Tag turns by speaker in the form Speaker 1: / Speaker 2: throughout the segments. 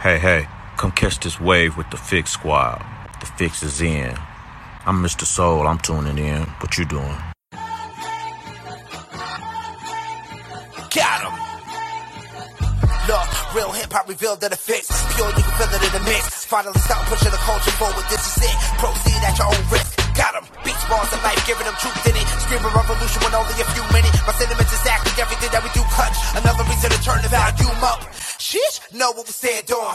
Speaker 1: Hey, hey, come catch this wave with the Fix Squad. The fix is in. I'm Mr. Soul, I'm tuning in. What you doing?
Speaker 2: Got him. Look, real hip hop revealed that it fits. Pure, you can feel it in the mix. Finally stop pushing the culture forward. This is it. Proceed at your own risk. Got him. Beats, bars, and life, giving them truth in it. Screaming revolution with only a few minutes. My sentiments exactly everything that we do clutch. Another reason to turn the volume up. Sheesh, know what we stand on.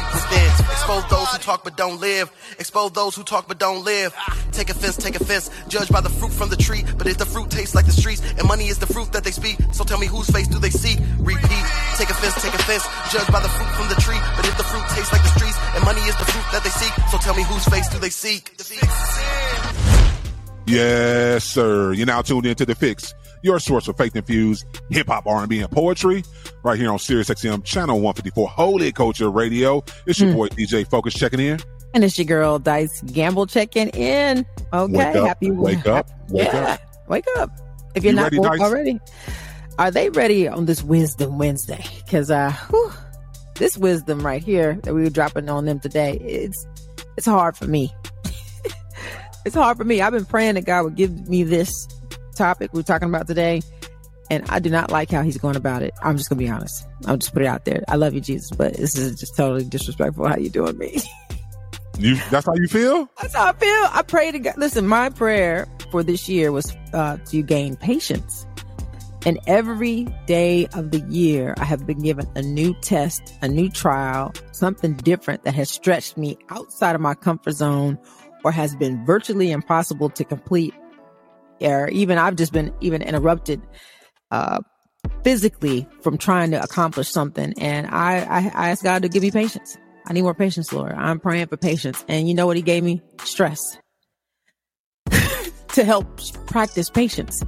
Speaker 2: Expose those who talk but don't live. Expose those who talk but don't live. Take offense, take offense. Judge by the fruit from the tree. But if the fruit tastes like the streets, and money is the fruit that they speak, so tell me whose face do they see? Repeat. Take offense, take offense. Judge by the fruit from the tree. But if the fruit tastes like the streets, and money is the fruit that they seek, so tell me whose face do they seek?
Speaker 3: Yes, sir. You're now tuned into The Fix, your source for faith-infused hip-hop, R&B, and poetry, right here on Sirius XM Channel 154, Holy Culture Radio. It's your boy DJ Focus checking in.
Speaker 4: And it's your girl Dice Gamble checking in. Okay,
Speaker 3: Wake up,
Speaker 4: happy
Speaker 3: wake up, wake
Speaker 4: yeah,
Speaker 3: up.
Speaker 4: wake up. If you're
Speaker 3: You
Speaker 4: not
Speaker 3: ready, Dice?
Speaker 4: already, are they ready on this Wisdom Wednesday? Because uh, whew, this wisdom right here that we were dropping on them today, it's it's hard for me. it's hard for me. I've been praying that God would give me this topic we're talking about today, and I do not like how he's going about it. I'm just gonna be honest. I'll just put it out there. I love you, Jesus, but this is just totally disrespectful how you doing me.
Speaker 3: You, that's how you feel?
Speaker 4: That's how I feel. I pray to God. Listen, my prayer for this year was uh, to gain patience. And every day of the year, I have been given a new test, a new trial, something different that has stretched me outside of my comfort zone or has been virtually impossible to complete. Or even I've just been even interrupted uh, physically from trying to accomplish something. And I, I, I asked God to give me patience. I need more patience, Lord. I'm praying for patience. And you know what he gave me? Stress to help practice patience.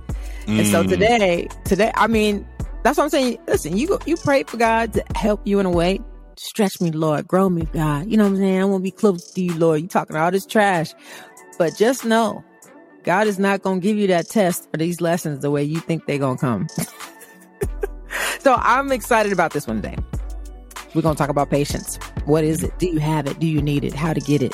Speaker 4: And so
Speaker 3: Mm.
Speaker 4: today, today, I mean, that's what I'm saying. Listen, you go, you pray for God to help you in a way. Stretch me, Lord. Grow me, God. You know what I'm saying? I want to be close to you, Lord. You talking all this trash. But just know, God is not going to give you that test or these lessons the way you think they're going to come. so I'm excited about this one day. We're going to talk about patience. What is it? Do you have it? Do you need it? How to get it?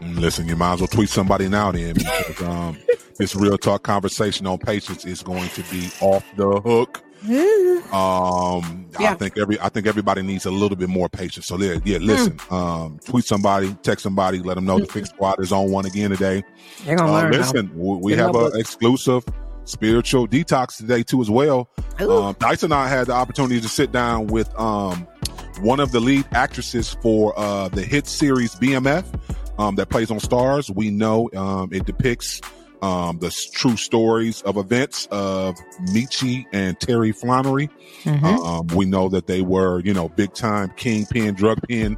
Speaker 3: Listen, you might as well tweet somebody now then because um, this real talk conversation on patience is going to be off the hook. Um, I
Speaker 4: Yeah.
Speaker 3: think every I think everybody needs a little bit more patience. So yeah, yeah. Listen, um, tweet somebody, text somebody, let them know the Fix Squad is on one again today.
Speaker 4: They're going to
Speaker 3: Uh,
Speaker 4: learn.
Speaker 3: listen, we we
Speaker 4: Get
Speaker 3: have an exclusive spiritual detox today too as well. Um, Dice and I had the opportunity to sit down with um, one of the lead actresses for uh, the hit series BMF um, that plays on Starz. We know um, it depicts um, the true stories of events of Meech and Terry Flenory.
Speaker 4: Mhm.
Speaker 3: Um, we know that they were, you know, big time kingpin, drug pin,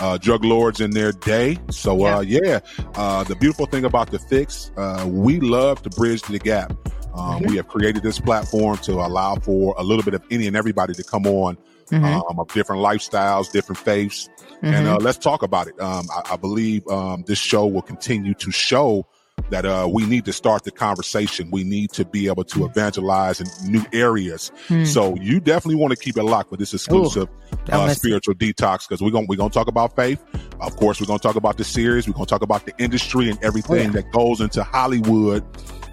Speaker 3: uh, drug lords in their day. So, uh, yeah, uh, the beautiful thing about the fix, uh, we love to bridge the gap. Um,
Speaker 4: Mhm.
Speaker 3: We have created this platform to allow for a little bit of any and everybody to come on
Speaker 4: Mhm.
Speaker 3: um, of different lifestyles, different faiths, and
Speaker 4: Mhm.
Speaker 3: uh, let's talk about it. Um, I, I believe um, this show will continue to show that uh, we need to start the conversation. We need to be able to evangelize in new areas.
Speaker 4: Hmm.
Speaker 3: So you definitely want to keep it locked with this exclusive
Speaker 4: Don't
Speaker 3: uh, spiritual detox because we're gonna we're gonna talk about faith. Of course, we're gonna talk about the series. We're gonna talk about the industry and everything
Speaker 4: Oh, yeah.
Speaker 3: that goes into Hollywood.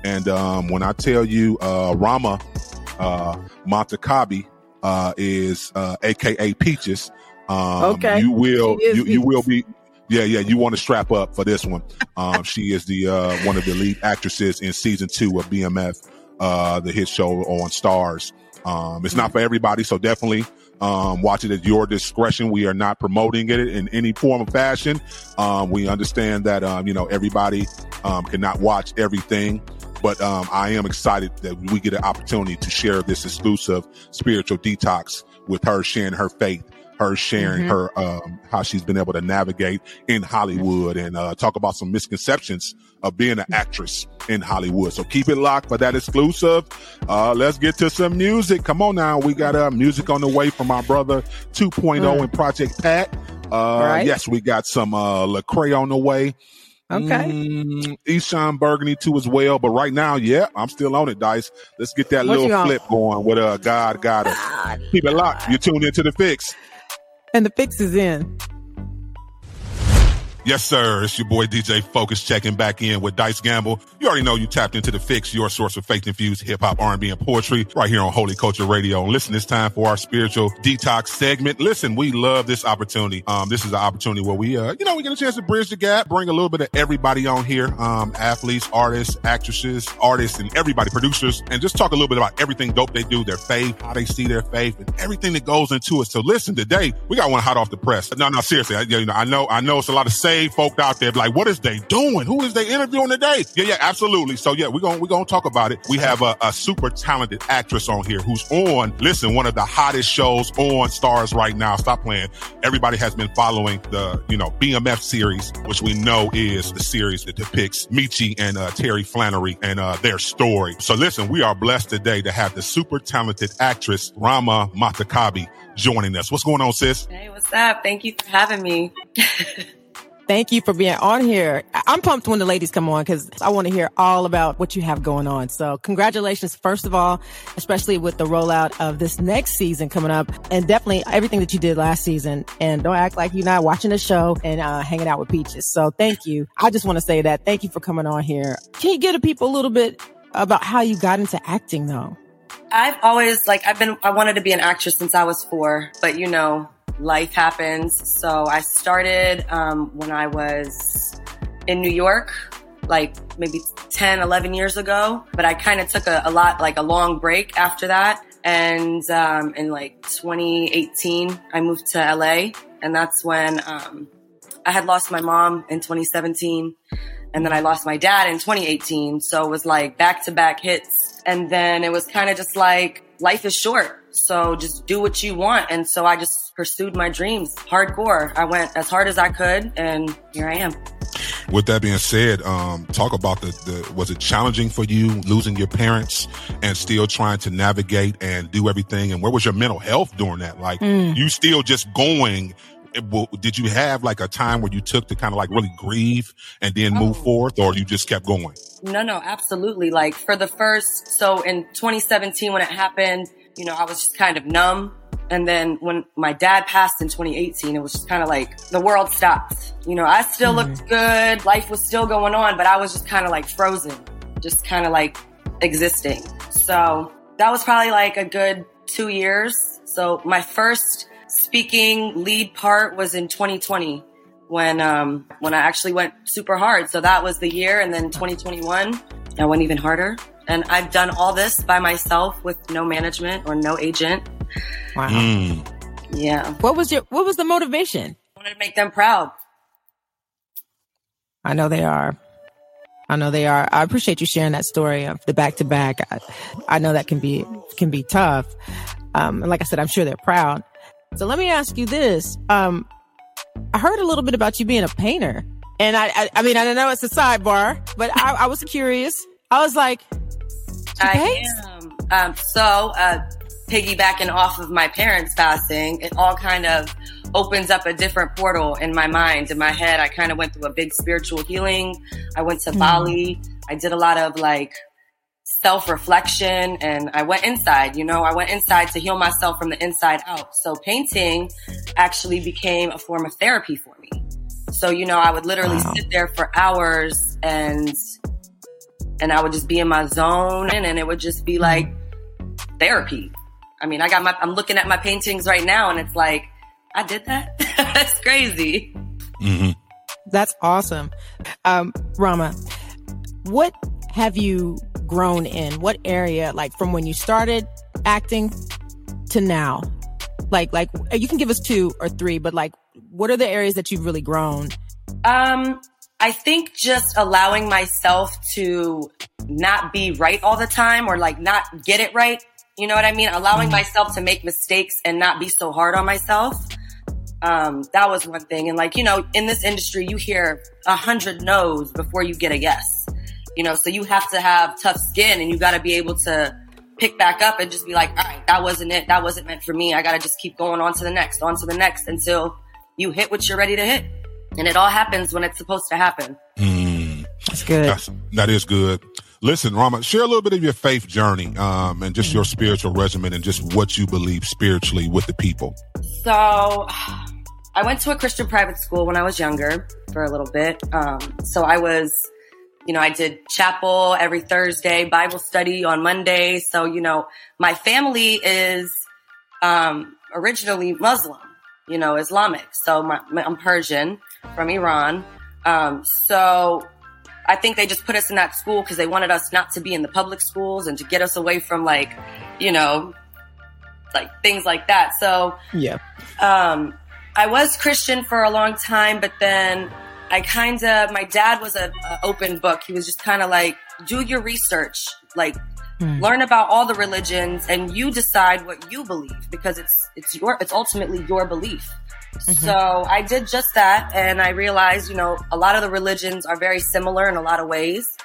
Speaker 3: And um, when I tell you, uh, Rama uh, Montakhabi uh, is uh, AKA Peaches. Um,
Speaker 4: Okay.
Speaker 3: you will you, you will be yeah yeah you want to strap up for this one. Um, she is the uh, one of the lead actresses in season two of BMF, uh, the hit show on Starz. Um, it's not for everybody, so definitely um, watch it at your discretion. We are not promoting it in any form of fashion. Um, we understand that um, you know everybody um, cannot watch everything, but um, I am excited that we get an opportunity to share this exclusive spiritual detox with her sharing her faith, her sharing
Speaker 4: Mhm.
Speaker 3: her um, how she's been able to navigate in Hollywood and uh, talk about some misconceptions of being an actress in Hollywood. So keep it locked for that exclusive. Uh, let's get to some music. Come on now, we got uh, music on the way from my brother 2.0
Speaker 4: Mm.
Speaker 3: and Project Pat. Uh,
Speaker 4: Right.
Speaker 3: yes, we got some uh, Lecrae on the way.
Speaker 4: Okay.
Speaker 3: Mm, Eshon Burgundy too as well. But right now, yeah, I'm still on it, Dice. Let's get that
Speaker 4: What
Speaker 3: little
Speaker 4: on?
Speaker 3: flip going with uh God got us. Keep it locked. You tuned into the fix.
Speaker 4: And the fix is in.
Speaker 3: Yes, sir. It's your boy DJ Focus checking back in with Dice Gamble. You already know you tapped into the fix, your source of faith infused hip hop, R&B, and poetry right here on Holy Culture Radio. And listen, it's time for our spiritual detox segment. Listen, we love this opportunity. Um, this is an opportunity where we, uh, you know, we get a chance to bridge the gap, bring a little bit of everybody on here. Um, athletes, artists, actresses, artists, and everybody, producers, and just talk a little bit about everything dope they do, their faith, how they see their faith, and everything that goes into it. So listen, today we got one hot off the press. No, no, seriously. I, you know, I know, I know it's a lot of saved folk out there. Like, what is they doing? Who is they interviewing today? Yeah, yeah, absolutely. So yeah, we're gonna we're gonna talk about it. We have a, a super talented actress on here who's on. Listen, one of the hottest shows on Starz right now. Stop playing. Everybody has been following the you know BMF series, which we know is the series that depicts Meech and uh, Terry Flenory and uh, their story. So listen, we are blessed today to have the super talented actress Rama Montakhabi joining us. What's going on, sis?
Speaker 5: Hey, what's up? Thank you for having me.
Speaker 4: Thank you for being on here. I'm pumped when the ladies come on because I want to hear all about what you have going on. So congratulations, first of all, especially with the rollout of this next season coming up and definitely everything that you did last season. And don't act like you're not watching the show and uh, hanging out with Peaches. So thank you. I just want to say that. Thank you for coming on here. Can you give the people a little bit about how you got into acting though?
Speaker 5: I've always like I've been I wanted to be an actress since I was four, but you know, life happens. So I started um, when I was in New York, like maybe 10, 11 years ago. But I kind of took a, a lot, like a long break after that. And um, in like 2018, I moved to LA, and that's when um, I had lost my mom in 2017. And then I lost my dad in 2018. So it was like back to back hits. And then it was kind of just like life is short. So just do what you want. And so I just pursued my dreams hardcore. I went as hard as I could and here I am.
Speaker 3: With that being said, um, talk about the, the, was it challenging for you losing your parents and still trying to navigate and do everything? And where was your mental health during that? Like, you still just going. it- Did you have like a time where you took to kind of like really grieve and then move
Speaker 5: Oh.
Speaker 3: forth or you just kept going?
Speaker 5: No, no, absolutely. Like for the first, so in 2017 when it happened, you know, I was just kind of numb. And then when my dad passed in 2018, it was just kind of like the world stopped. You know, I still looked good. Life was still going on, but I was just kind of like frozen, just kind of like existing. So that was probably like a good two years. So my first speaking lead part was in 2020 when um when I actually went super hard. So that was the year and then 2021 I went even harder. And I've done all this by myself with no management or no agent.
Speaker 4: Wow.
Speaker 3: Mm.
Speaker 5: Yeah.
Speaker 4: What was your, what was the motivation?
Speaker 5: I wanted to make them proud.
Speaker 4: I know they are. I know they are. I appreciate you sharing that story of the back to back. I- I know that can be can be tough. Um, and like I said, I'm sure they're proud. So let me ask you this. Um, I heard a little bit about you being a painter, and I I, I mean I know it's a sidebar, but I, I was curious. I was like,
Speaker 5: I
Speaker 4: paints?
Speaker 5: am. Um, so, uh, piggybacking off of my parents passing, it all kind of opens up a different portal in my mind, in my head. I kind of went through a big spiritual healing. I went to
Speaker 4: Mhm.
Speaker 5: Bali. I did a lot of like self reflection and I went inside, you know, I went inside to heal myself from the inside out. So painting actually became a form of therapy for me. So, you know, I would literally
Speaker 4: Wow.
Speaker 5: sit there for hours and and I would just be in my zone and, and it would just be like therapy. I mean, I got my, I'm looking at my paintings right now and it's like, I did that. That's crazy.
Speaker 3: hmm
Speaker 4: That's awesome. Um, Rama, what have you grown in? What area, like from when you started acting to now? Like, like you can give us two or three, but like, what are the areas that you've really grown?
Speaker 5: Um, I think just allowing myself to not be right all the time or like not get it right. You know what I mean? Allowing myself to make mistakes and not be so hard on myself. Um, that was one thing. And like, you know, in this industry, you hear a hundred no's before you get a yes. You know, so you have to have tough skin and you got to be able to pick back up and just be like, all right, that wasn't it. That wasn't meant for me. I got to just keep going on to the next, on to the next until you hit what you're ready to hit. And it all happens when it's supposed to happen.
Speaker 3: Mm,
Speaker 4: That's good.
Speaker 3: that's, that is good. Listen, Rama, share a little bit of your faith journey, um, and just your spiritual regimen and just what you believe spiritually with the people.
Speaker 5: So I went to a Christian private school when I was younger for a little bit. Um, so I was, you know, I did chapel every Thursday, Bible study on Monday. So, you know, my family is, um, originally Muslim, you know, Islamic. So my, my- I'm Persian from Iran. Um, so I think they just put us in that school because they wanted us not to be in the public schools and to get us away from like, you know, like things like that. So,
Speaker 4: Yeah.
Speaker 5: um, I was Christian for a long time, but then I kind of, my dad was a, a open book. He was just kind of like, do your research, like
Speaker 4: Hmm.
Speaker 5: learn about all the religions and you decide what you believe because it's, it's your, it's ultimately your belief. So I did just that and I realized, you know, a lot of the religions are very similar in a lot of ways.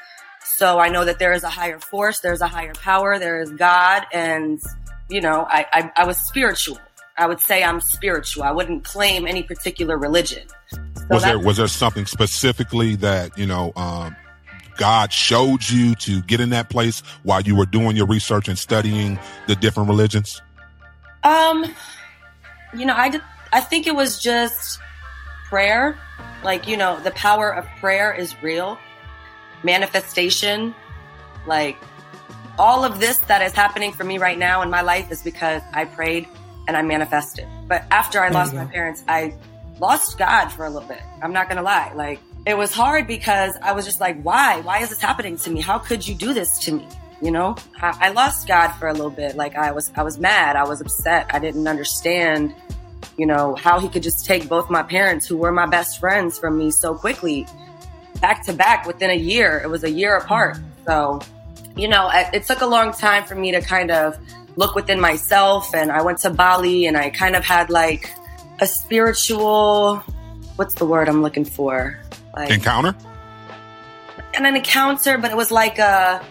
Speaker 5: So I know that there is a higher force, there's a higher power, there is God, and you know, I, I, I was spiritual. I would say I'm spiritual. I wouldn't claim any particular religion. So
Speaker 3: was there was there something specifically that you know um, God showed you to get in that place while you were doing your research and studying the different religions?
Speaker 5: Um, you know, I did, I think it was just prayer. Like, you know, the power of prayer is real. Manifestation, like all of this that is happening for me right now in my life is because I prayed and I manifested. But after I
Speaker 4: There
Speaker 5: lost my parents, I lost God for a little bit. I'm not going to lie. Like it was hard because I was just like, why? Why is this happening to me? How could you do this to me? You know, I, I lost God for a little bit. Like I was, I was mad. I was upset. I didn't understand, you know, how he could just take both my parents who were my best friends from me so quickly back to back within a year. It was a year apart. So, you know, it, it took a long time for me to kind of look within myself. And I went to Bali and I kind of had like a spiritual, what's the word I'm looking for? Like,
Speaker 3: Encounter?
Speaker 5: and an encounter, but it was like a,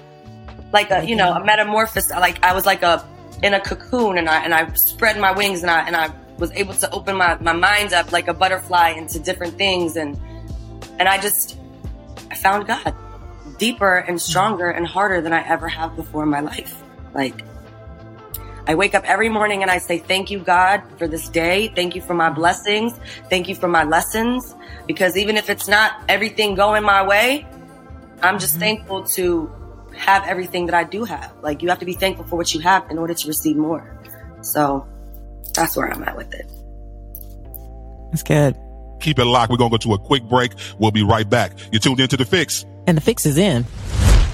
Speaker 5: like a, you know, a metamorphosis. Like I was like a, in a cocoon and I, and I spread my wings and I, and I was able to open my, my mind up like a butterfly into different things. And, and I just, I found God deeper and stronger and harder than I ever have before in my life. Like, I wake up every morning and I say, thank you, God, for this day. Thank you for my blessings. Thank you for my lessons. Because even if it's not everything going my way, I'm just mm-hmm. thankful to have everything that I do have. Like, you have to be thankful for what you have in order to receive more. So that's where I'm at with it.
Speaker 4: That's good.
Speaker 3: Keep it locked. We're going to go to a quick break. We'll be right back. You're tuned into The Fix.
Speaker 4: And the fix is in.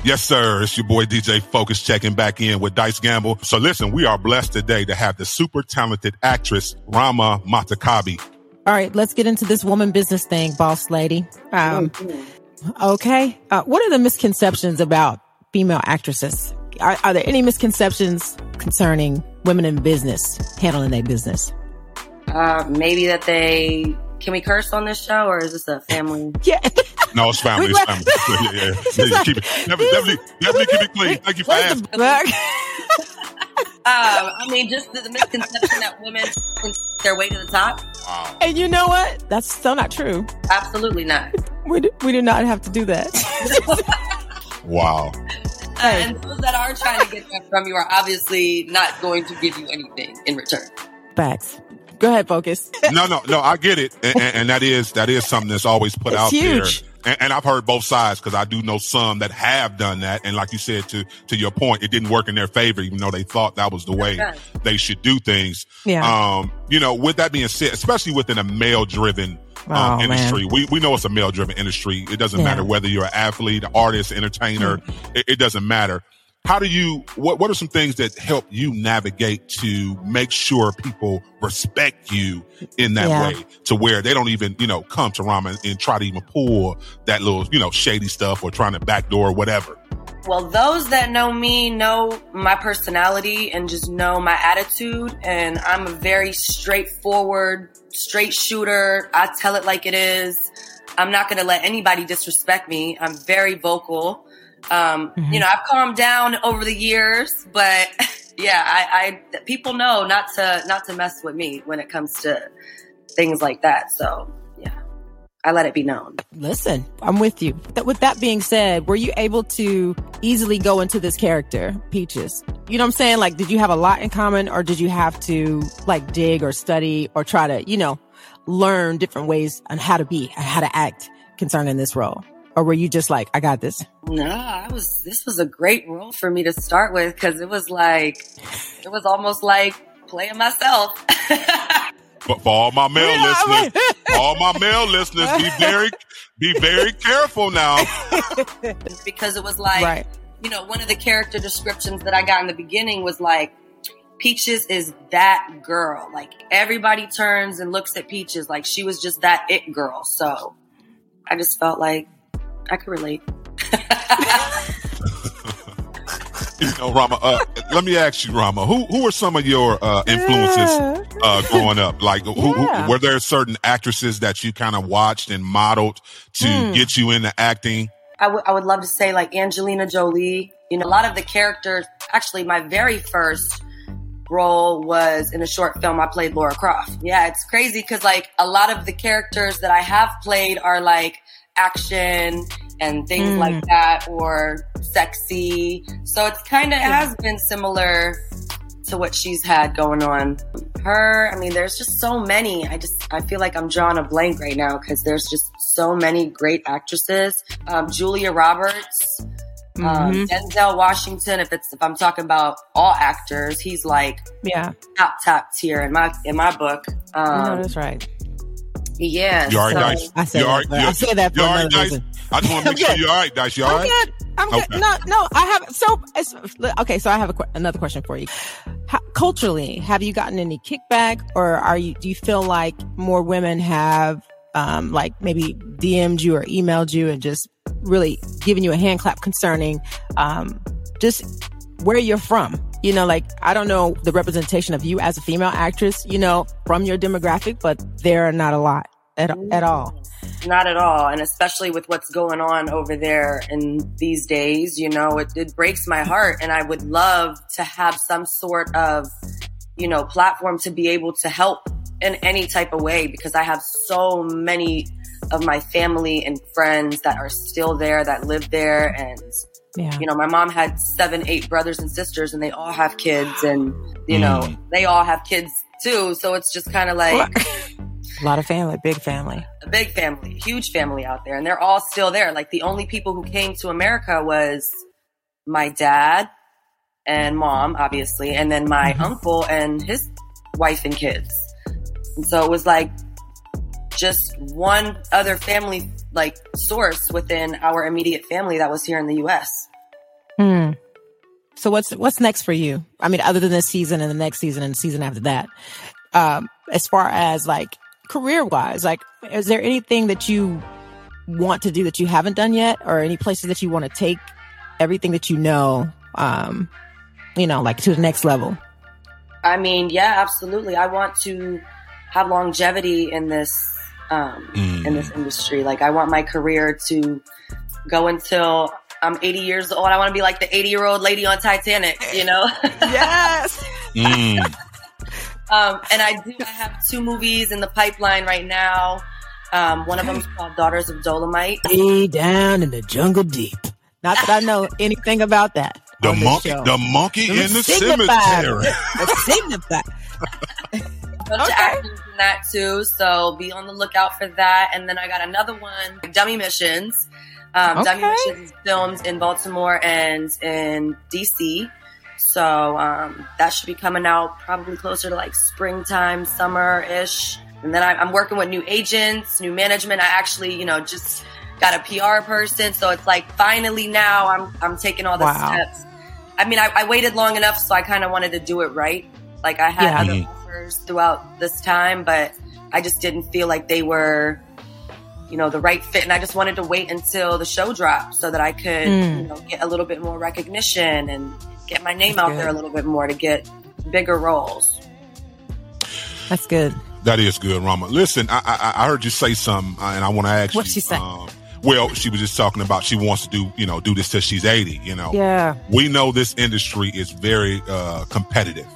Speaker 3: Yes, sir. It's your boy DJ Focus checking back in with Dice Gamble. So listen, we are blessed today to have the super talented actress Rama Montakhabi.
Speaker 4: All right, let's get into this woman business thing, boss lady. Um, okay. Uh, what are the misconceptions about female actresses? Are, are there any misconceptions concerning women in business handling their business?
Speaker 5: Uh, maybe that they, can we curse on this show or is this a family?
Speaker 4: Yeah.
Speaker 3: No, it's family. It's family. yeah, yeah. yeah. Keep it, definitely, definitely, definitely keep it clean. Thank you for asking.
Speaker 4: the black?
Speaker 5: Uh, I mean, just the, the misconception that women can their way to the top.
Speaker 3: Wow.
Speaker 4: and you know what? That's still not true.
Speaker 5: Absolutely not.
Speaker 4: We do, we do not have to do that.
Speaker 3: Wow.
Speaker 5: And those that are trying to get that from you are obviously not going to give you anything in return.
Speaker 4: Facts. Go ahead, focus.
Speaker 3: No, no, no. I get it, and, and, and that is that is something that's always put
Speaker 4: It's
Speaker 3: out
Speaker 4: huge.
Speaker 3: there. And, and I've heard both sides because I do know some that have done that. And like you said, to to your point, it didn't work in their favor, even though they thought that was the way
Speaker 5: Yes.
Speaker 3: they should do things.
Speaker 4: Yeah.
Speaker 3: Um, you know, with that being said, especially within a male driven
Speaker 4: Oh,
Speaker 3: um,
Speaker 4: man.
Speaker 3: industry, we, we know it's a male driven industry. It doesn't
Speaker 4: Yeah.
Speaker 3: matter whether you're an athlete, artist, entertainer. It, it doesn't matter. How do you, what, what are some things that help you navigate to make sure people respect you in that
Speaker 4: Yeah.
Speaker 3: way to where they don't even, you know, come to Rama and, and try to even pull that little, you know, shady stuff or trying to backdoor or whatever?
Speaker 5: Well, those that know me know my personality and just know my attitude. And I'm a very straightforward, straight shooter. I tell it like it is. I'm not going to let anybody disrespect me. I'm very vocal. Um,
Speaker 4: Mhm.
Speaker 5: You know, I've calmed down over the years, but yeah, I, I people know not to not to mess with me when it comes to things like that. So I let it be known.
Speaker 4: Listen, I'm with you. Th- With that being said, were you able to easily go into this character, Peaches? You know what I'm saying? Like, did you have a lot in common or did you have to like dig or study or try to, you know, learn different ways on how to be and how to act concerning this role? Or were you just like, I got this?
Speaker 5: No, I was. This was a great role for me to start with because it was like, it was almost like playing myself.
Speaker 3: But for all my male
Speaker 4: Yeah,
Speaker 3: listeners,
Speaker 4: right.
Speaker 3: all my male listeners, be very, be very careful now.
Speaker 5: because it was like,
Speaker 4: right.
Speaker 5: you know, one of the character descriptions that I got in the beginning was like, Peaches is that girl. Like everybody turns and looks at Peaches like she was just that it girl. So I just felt like I could relate.
Speaker 3: You know, Rama. Uh, let me ask you, Rama. Who who are some of your uh, influences uh, growing up? Like, who,
Speaker 4: Yeah.
Speaker 3: who, were there certain actresses that you kind of watched and modeled to
Speaker 4: Hmm.
Speaker 3: get you into acting?
Speaker 5: I would I would love to say like Angelina Jolie. You know, a lot of the characters. Actually, my very first role was in a short film. I played Lara Croft. Yeah, it's crazy because like a lot of the characters that I have played are like action and things
Speaker 4: Mm.
Speaker 5: like that, or sexy. So it's kind of it has been similar to what she's had going on. Her, I mean, there's just so many. I just I feel like I'm drawing a blank right now because there's just so many great actresses. Um, Julia Roberts, um,
Speaker 4: Mhm.
Speaker 5: Denzel Washington. If it's if I'm talking about all actors, he's like
Speaker 4: Yeah.
Speaker 5: top top tier in my in my book. Um,
Speaker 4: that's right.
Speaker 5: Yeah,
Speaker 3: You all right,
Speaker 5: so-
Speaker 3: Dice?
Speaker 4: I say
Speaker 3: You
Speaker 4: that.
Speaker 3: right?
Speaker 4: for- I say that for
Speaker 3: you all right,
Speaker 4: another
Speaker 3: Dice?
Speaker 4: reason.
Speaker 3: I just want to make sure you're all right, Dice. You all
Speaker 4: I'm
Speaker 3: right?
Speaker 4: good. I'm good. No, no, I have. So, it's, okay. So I have a, que- another question for you. How, culturally, have you gotten any kickback or are you, do you feel like more women have, um, like maybe DM'd you or emailed you and just really giving you a hand clap concerning, um, just where you're from? You know, like, I don't know the representation of you as a female actress, you know, from your demographic, but there are not a lot at, at all.
Speaker 5: Not at all. And especially with what's going on over there in these days, you know, it, it breaks my heart. And I would love to have some sort of, you know, platform to be able to help in any type of way because I have so many of my family and friends that are still there, that live there. And,
Speaker 4: Yeah.
Speaker 5: you know, my mom had seven, eight brothers and sisters and they all have kids and, you know,
Speaker 3: Mm.
Speaker 5: they all have kids too. So it's just kind of like,
Speaker 4: a lot of family, big family.
Speaker 5: a big family, huge family out there, and they're all still there. Like the only people who came to America was my dad and mom, obviously, and then my
Speaker 4: Mhm.
Speaker 5: uncle and his wife and kids. And so it was like just one other family like source within our immediate family that was here in the US.
Speaker 4: Hmm. So what's what's next for you? I mean, other than this season and the next season and the season after that, um, as far as like career wise, like, is there anything that you want to do that you haven't done yet, or any places that you want to take everything that you know, um, you know, like to the next level?
Speaker 5: I mean, yeah, absolutely. I want to have longevity in this um,
Speaker 3: Mm.
Speaker 5: in this industry. Like, I want my career to go until I'm 80 years old. I want to be like the 80 year old lady on Titanic, you know.
Speaker 4: Yes.
Speaker 3: Mm.
Speaker 5: Um, and I do. I have two movies in the pipeline right now. Um, one of them is called Daughters of Dolemite.
Speaker 4: Way down in the jungle deep. Not that I know anything about that.
Speaker 3: The monkey, the monkey
Speaker 4: The
Speaker 3: in the
Speaker 4: signifier.
Speaker 3: cemetery.
Speaker 4: The signifier.
Speaker 5: A bunch of
Speaker 4: Okay.
Speaker 5: actors in that too, so be on the lookout for that. And then I got another one, Dummy Missions. Um, Dummy Missions filmed in Baltimore and in DC. So um, that should be coming out probably closer to like springtime, summer ish. And then I, I'm working with new agents, new management. I actually, you know, just got a PR person, so it's like finally now I'm I'm taking all the
Speaker 4: Wow.
Speaker 5: steps. I mean, I, I waited long enough, so I kind of wanted to do it right. Like I had
Speaker 4: Yeah.
Speaker 5: other offers throughout this time, but I just didn't feel like they were you know, the right fit. And I just wanted to wait until the show dropped so that I could,
Speaker 4: Mm.
Speaker 5: you know, get a little bit more recognition and get my name
Speaker 4: That's
Speaker 5: out
Speaker 4: good.
Speaker 5: there a little bit more to get bigger roles.
Speaker 4: That's good.
Speaker 3: That is good, Rama. Listen, I I, I heard you say something, uh, and I want to ask
Speaker 4: What'd
Speaker 3: you.
Speaker 4: she say?
Speaker 3: Um, well, she was just talking about she wants to do, you know, do this till she's eighty. You know,
Speaker 4: Yeah.
Speaker 3: we know this industry is very uh, competitive.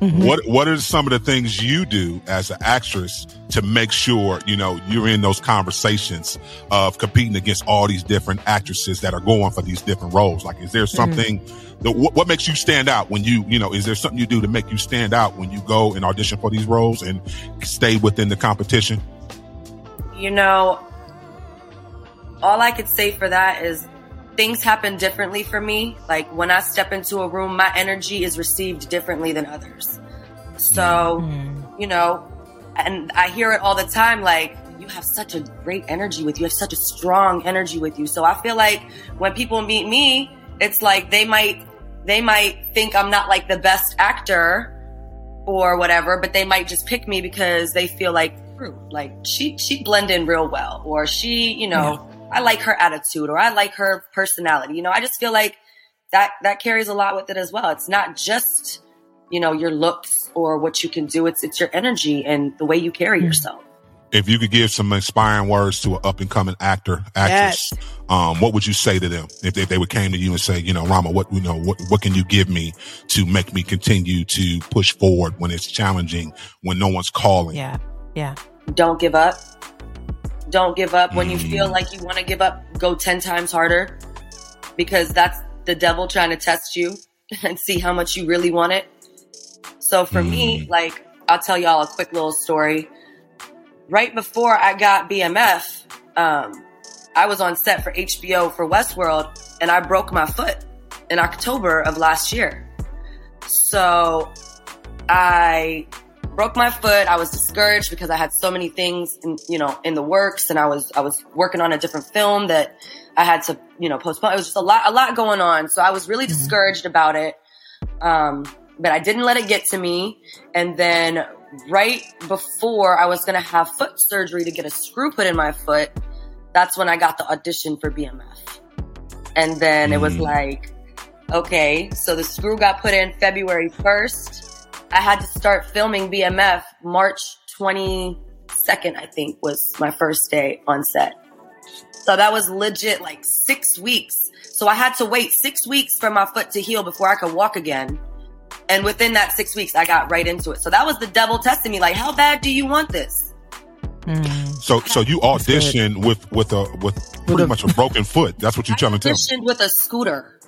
Speaker 4: Mhm.
Speaker 3: What What are some of the things you do as an actress to make sure you know you're in those conversations of competing against all these different actresses that are going for these different roles? Like, is there something that what, what makes you stand out when you you know? Is there something you do to make you stand out when you go and audition for these roles and stay within the competition?
Speaker 5: You know, all I could say for that is things happen differently for me. Like when I step into a room, my energy is received differently than others. So,
Speaker 4: Mm.
Speaker 5: you know, and I hear it all the time like, you have such a great energy with you. You have such a strong energy with you. So I feel like when people meet me, it's like they might, they might think I'm not like the best actor or whatever, but they might just pick me because they feel like, like she, she blend in real well or she, you know, I like her attitude or I like her personality. You know, I just feel like that, that carries a lot with it as well. It's not just, you know, your looks or what you can do. It's, it's your energy and the way you carry yourself.
Speaker 3: If you could give some inspiring words to an up and coming actor, actress, um, what would you say to them if they, if they would came to you and say, you know, Rama, what you know, what what can you give me to make me continue to push forward when it's challenging, when no one's calling?
Speaker 4: Yeah. Yeah.
Speaker 5: Don't give up. Don't give up. When you
Speaker 3: Mm.
Speaker 5: feel like you want to give up, go 10 times harder because that's the devil trying to test you and see how much you really want it. So for me, like, I'll tell y'all a quick little story. Right before I got BMF, um, I was on set for HBO for Westworld and I broke my foot in October of last year. So I broke my foot. I was discouraged because I had so many things in, you know, in the works and I was, I was working on a different film that I had to, you know, postpone. It was just a lot, a lot going on. So I was really discouraged about it. Um, but I didn't let it get to me. And then right before I was going to have foot surgery to get a screw put in my foot, that's when I got the audition for BMF. And then it was
Speaker 3: Mm.
Speaker 5: like, okay, so the screw got put in February 1st. I had to start filming BMF March 22nd, I think was my first day on set. So that was legit like six weeks. So I had to wait six weeks for my foot to heal before I could walk again. And within that six weeks, I got right into it. So that was the devil testing me. Like, how bad do you want this?
Speaker 4: Mm.
Speaker 3: So so you
Speaker 4: That's
Speaker 3: auditioned with with a with pretty
Speaker 4: a-
Speaker 3: much a broken foot. That's what you're trying to tell me.
Speaker 5: Auditioned with a scooter.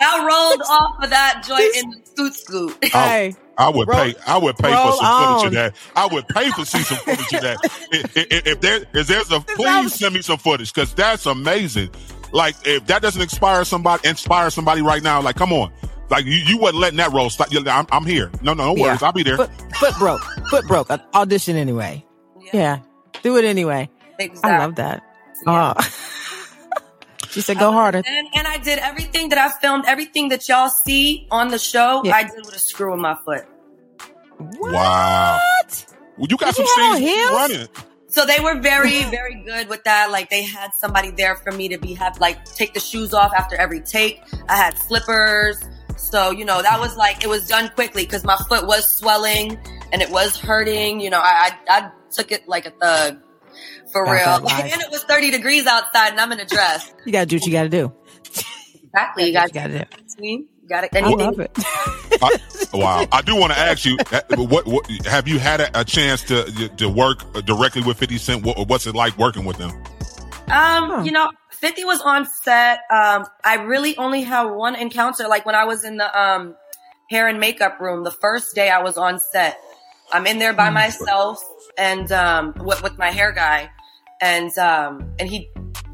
Speaker 5: I rolled off of that joint in the scoot scoot.
Speaker 4: Hey.
Speaker 3: I would
Speaker 4: Roll-
Speaker 3: pay. I would pay for
Speaker 4: roll
Speaker 3: some footage of um, that. I would pay for see some footage of that. If, if, if there if there's a, please send me some footage because that's amazing. Like if that doesn't inspire somebody, inspire somebody right now. Like come on, like you, you wasn't letting that roll. Stop. I'm, I'm here. No, no, no
Speaker 4: Yeah.
Speaker 3: worries. I'll be there.
Speaker 4: Foot, foot broke. Foot broke. Audition anyway. Yeah. Do it anyway.
Speaker 5: exactly.
Speaker 4: I love that.
Speaker 5: Yeah.
Speaker 4: Oh. she said, go harder.
Speaker 5: And, and I did everything that I filmed, everything that y'all see on the show,
Speaker 4: Yeah.
Speaker 5: I did with a screw in my foot.
Speaker 3: Wow.
Speaker 4: What?
Speaker 3: Well, you got
Speaker 4: Did
Speaker 3: some
Speaker 4: you
Speaker 3: scenes running.
Speaker 5: So they were very, very good with that. Like they had somebody there for me to be have like take the shoes off after every take. I had slippers. So, you know, that was like it was done quickly because my foot was swelling and it was hurting. You know, I I, I took it like a thug. For
Speaker 4: Got
Speaker 5: real. and it was 30 degrees outside and I'm in a dress.
Speaker 4: You gotta do what you gotta do.
Speaker 5: Exactly. You
Speaker 4: You
Speaker 5: got
Speaker 4: gotta do.
Speaker 5: you got it.
Speaker 4: I love it.
Speaker 3: I, wow. I do want to ask you, uh, what, what have you had a, a chance to to work directly with 50 Cent? What, what's it like working with them?
Speaker 5: Um,
Speaker 4: Huh.
Speaker 5: you know, 50 was on set. Um, I really only had one encounter. Like when I was in the um hair and makeup room, the first day I was on set. I'm in there by myself and um with, with my hair guy. And um and he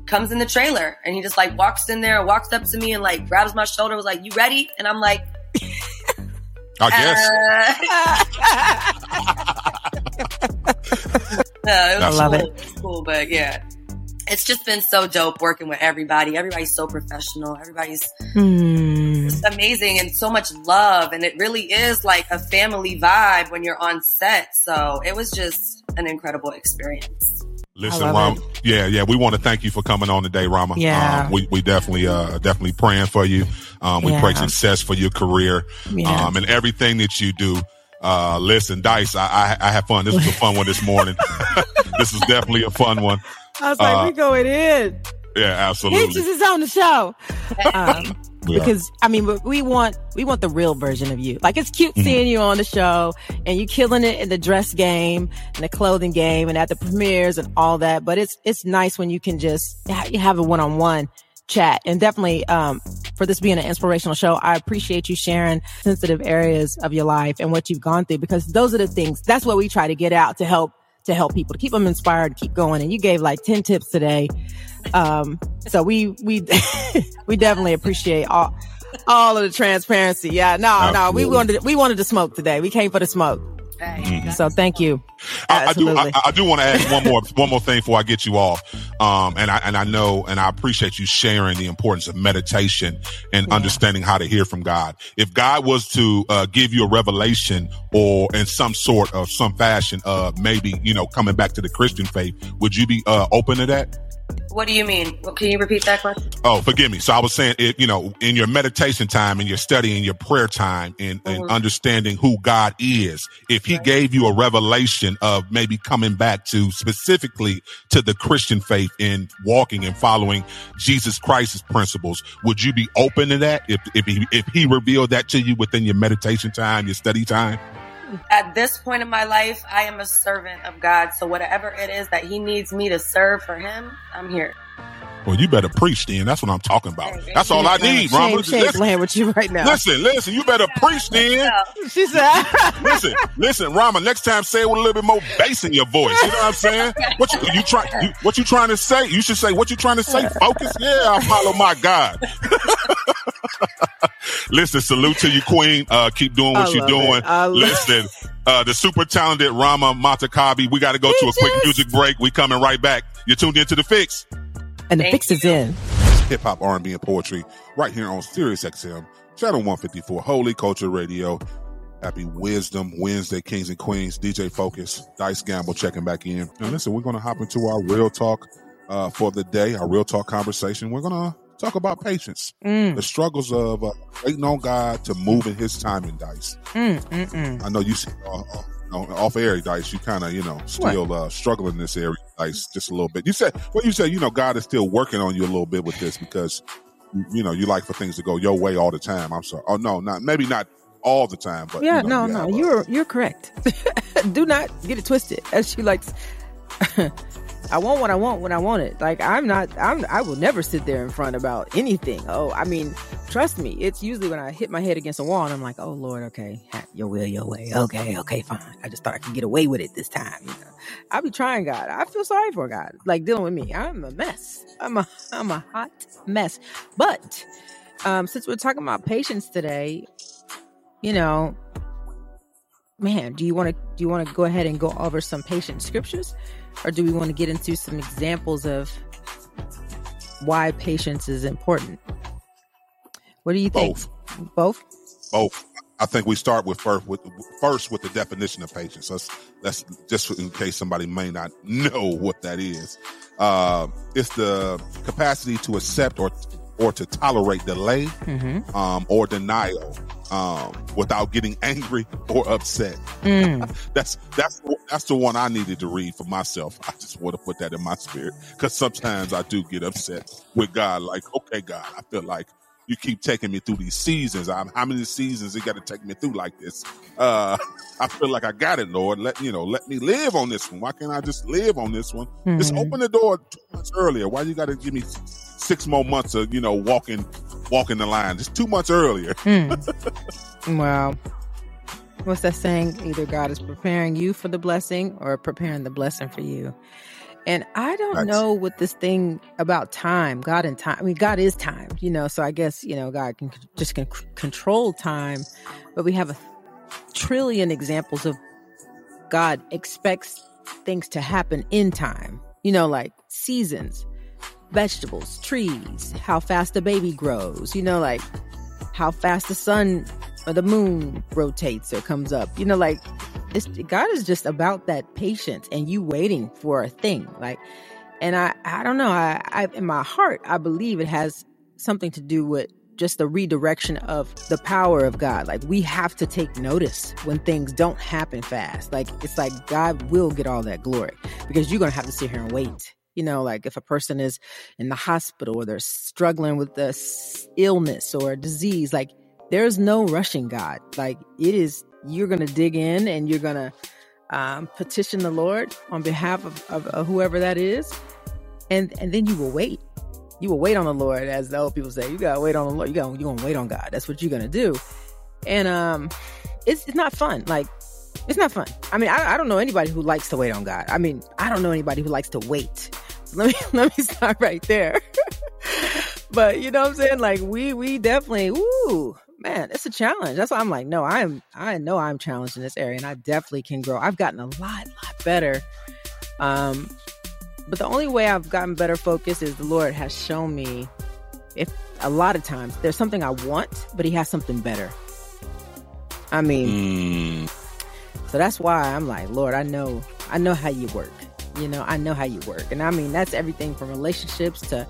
Speaker 5: comes in the trailer and he just like walks in there, walks up to me and like grabs my shoulder, was like, You ready? And I'm like,
Speaker 3: I guess.
Speaker 5: uh, no, it was
Speaker 3: I
Speaker 4: love
Speaker 5: cool.
Speaker 4: it.
Speaker 5: Was cool, but yeah. It's just been so dope working with everybody. Everybody's so professional. Everybody's it's amazing and so much love. And it really is like a family vibe when you're on set. So it was just an incredible experience.
Speaker 3: Listen, Rama. Yeah, yeah. We want to thank you for coming on today, Rama.
Speaker 4: Yeah.
Speaker 3: Um, we, we definitely, uh, definitely praying for you. Um, we
Speaker 4: Yeah.
Speaker 3: pray success for your career.
Speaker 4: Yeah.
Speaker 3: Um, and everything that you do. Uh, listen, Dice, I, I, I had fun. This was a fun one this morning. this was definitely a fun one.
Speaker 4: I was like,
Speaker 3: Uh,
Speaker 4: we going in.
Speaker 3: Yeah, absolutely.
Speaker 4: Peaches is on the show. Um,
Speaker 3: Yeah.
Speaker 4: because I mean, we- we want we want the real version of you. Like it's cute
Speaker 3: Mm-hmm.
Speaker 4: seeing you on the show and you killing it in the dress game and the clothing game and at the premieres and all that. But it's it's nice when you can just you have a one on one chat and definitely um for this being an inspirational show i appreciate you sharing sensitive areas of your life and what you've gone through because those are the things that's what we try to get out to help to help people to keep them inspired keep going. And you gave like 10 tips today. Um so we we we definitely appreciate all all of the transparency. Yeah no no we wanted we wanted to smoke today. We came for the smoke
Speaker 5: Hey,
Speaker 4: so thank you
Speaker 3: I, I do. I, I do want to add one more one more thing before I get you off. Um, and I and I know and I appreciate you sharing the importance of meditation and understanding how to hear from God. If God was to uh, give you a revelation or in some sort of some fashion, uh, maybe you know coming back to the Christian faith, would you be uh, open to that?
Speaker 5: What do you mean? Well, Can you repeat that question?
Speaker 3: Oh, forgive me. So I was saying, it, you know, in your meditation time, in your study, in your prayer time, and, and
Speaker 5: Mhm.
Speaker 3: understanding who God is, if He gave you a revelation of maybe coming back to specifically to the Christian faith and walking and following Jesus Christ's principles, would you be open to that? If if He if He revealed that to you within your meditation time, your study time?
Speaker 5: At this point in my life, I am a servant of God. So whatever it is that He needs me to serve for Him, I'm here.
Speaker 3: Well, you better preach then. That's what I'm talking about. That's all I need,
Speaker 4: shame,
Speaker 3: Rama.
Speaker 4: shame playing with you right now
Speaker 3: listen, listen. You better preach then.
Speaker 4: she said
Speaker 3: listen, listen, Rama. Next time, say it with a little bit more bass in your voice. You know what I'm saying? What you, you try? You, what you trying to say? You should say what you trying to say. Focus. Yeah, I follow my God. listen, salute to you, Queen. Uh, keep doing what
Speaker 4: I
Speaker 3: you're
Speaker 4: love
Speaker 3: doing.
Speaker 4: it. I love-
Speaker 3: Listen, uh, the super talented Rama Montakhabi. We got to go to a quick music break. We coming right back. You're tuned into the Fix.
Speaker 4: and the
Speaker 5: Thank
Speaker 4: fix is in
Speaker 3: hip hop, R&B, and poetry right here on Sirius XM, channel 154, Holy Culture Radio. Happy Wisdom Wednesday, Kings and Queens, DJ Focus, Dice Gamble checking back in. And listen, we're going to hop into our real talk uh, for the day, our real talk conversation. We're going to talk about patience,
Speaker 4: Mm,
Speaker 3: the struggles of uh, waiting on God to move in His timing, Dice.
Speaker 4: mm, mm, mm.
Speaker 3: I know you, uh, uh, off air, Dice, you kind of, you know, still uh, struggling in this area, Dice, just a little bit. You said, well, you said, you know, God is still working on you a little bit with this because, you- know, you like for things to go your way all the time. I'm sorry. Oh, no, not maybe not all the time, but
Speaker 4: yeah
Speaker 3: you know,
Speaker 4: no
Speaker 3: you
Speaker 4: no
Speaker 3: have
Speaker 4: you're you're correct do not get it twisted as she likes I want what I want when I want it. Like I'm not I'm I will never sit there in front about anything. Oh, I mean, trust me, it's usually when I hit my head against a wall and I'm like, "Oh Lord, okay, your will, your way. Okay, okay, fine. I just thought I could get away with it this time." You know? I be trying God. I feel sorry for God. Like dealing with me. I'm a mess. I'm a I'm a hot mess. But um since we're talking about patience today, you know, man, do you want to do you want to go ahead and go over some patient scriptures, or do we want to get into some examples of why patience is important? What do you think?
Speaker 3: both.
Speaker 4: Both.
Speaker 3: Both. I think we start with first with first with the definition of patience. Let's let's just in case somebody may not know what that is. Uh, it's the capacity to accept or or to tolerate delay
Speaker 4: Mm-hmm.
Speaker 3: um, or denial um, without getting angry or upset.
Speaker 4: Mm.
Speaker 3: That's that's that's the one I needed to read for myself. I just want to put that in my spirit because sometimes I do get upset with God. Like, okay, God, I feel like you keep taking me through these seasons. I'm, how many seasons you got to take me through like this? Uh, I feel like I got it, Lord. Let you know, let me live on this one. Why can't I just live on this one? Just
Speaker 4: Mhm.
Speaker 3: open the door two months earlier. Why you got to give me six more months of you know walking walking the line? Just two months earlier.
Speaker 4: Mm. Well, what's that saying? Either God is preparing you for the blessing or preparing the blessing for you. And I don't
Speaker 3: That's-
Speaker 4: know what this thing about time, God and time. I mean, God is time, you know. So I guess you know God can just can control time, but we have a trillion examples of God expects things to happen in time. You know, like seasons, vegetables, trees, how fast a baby grows. You know, like how fast the sun or the moon rotates or comes up. You know, like God is just about that patience and you waiting for a thing. Like, and I, I don't know. I, I, in my heart, I believe it has something to do with just the redirection of the power of God. Like we have to take notice when things don't happen fast. Like it's like God will get all that glory because you're going to have to sit here and wait. You know, like if a person is in the hospital or they're struggling with this illness or a disease, like there's no rushing God. Like it is, you're going to dig in and you're going to um, petition the Lord on behalf of, of, of whoever that is. And, and then you will wait you will wait on the Lord, as the old people say. You gotta wait on the Lord. You got you gonna wait on God. That's what you're gonna do. And um, it's it's not fun. Like it's not fun. I mean, I, I don't know anybody who likes to wait on God. I mean, I don't know anybody who likes to wait. So let me let me start right there. but you know what I'm saying? Like we we definitely ooh man, it's a challenge. That's why I'm like, no, I'm I know I'm challenged in this area, and I definitely can grow. I've gotten a lot lot better. Um, but the only way I've gotten better focus is the Lord has shown me if a lot of times there's something I want, but he has something better. I mean, mm. so that's why I'm like, Lord, I know, I know how you work. You know, I know how you work. And I mean, that's everything from relationships to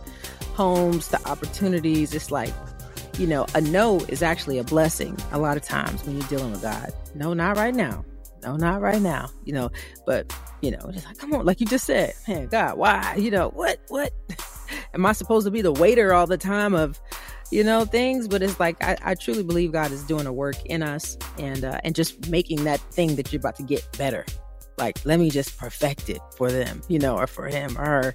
Speaker 4: homes to opportunities. It's like, you know, a no is actually a blessing a lot of times when you're dealing with God. No, not right now. No, not right now. You know, but you know, just like, come on, like you just said, man, God, why? You know, what, what? Am I supposed to be the waiter all the time of, you know, things? But it's like I, I truly believe God is doing a work in us and uh, and just making that thing that you're about to get better. Like, let me just perfect it for them, you know, or for him or her.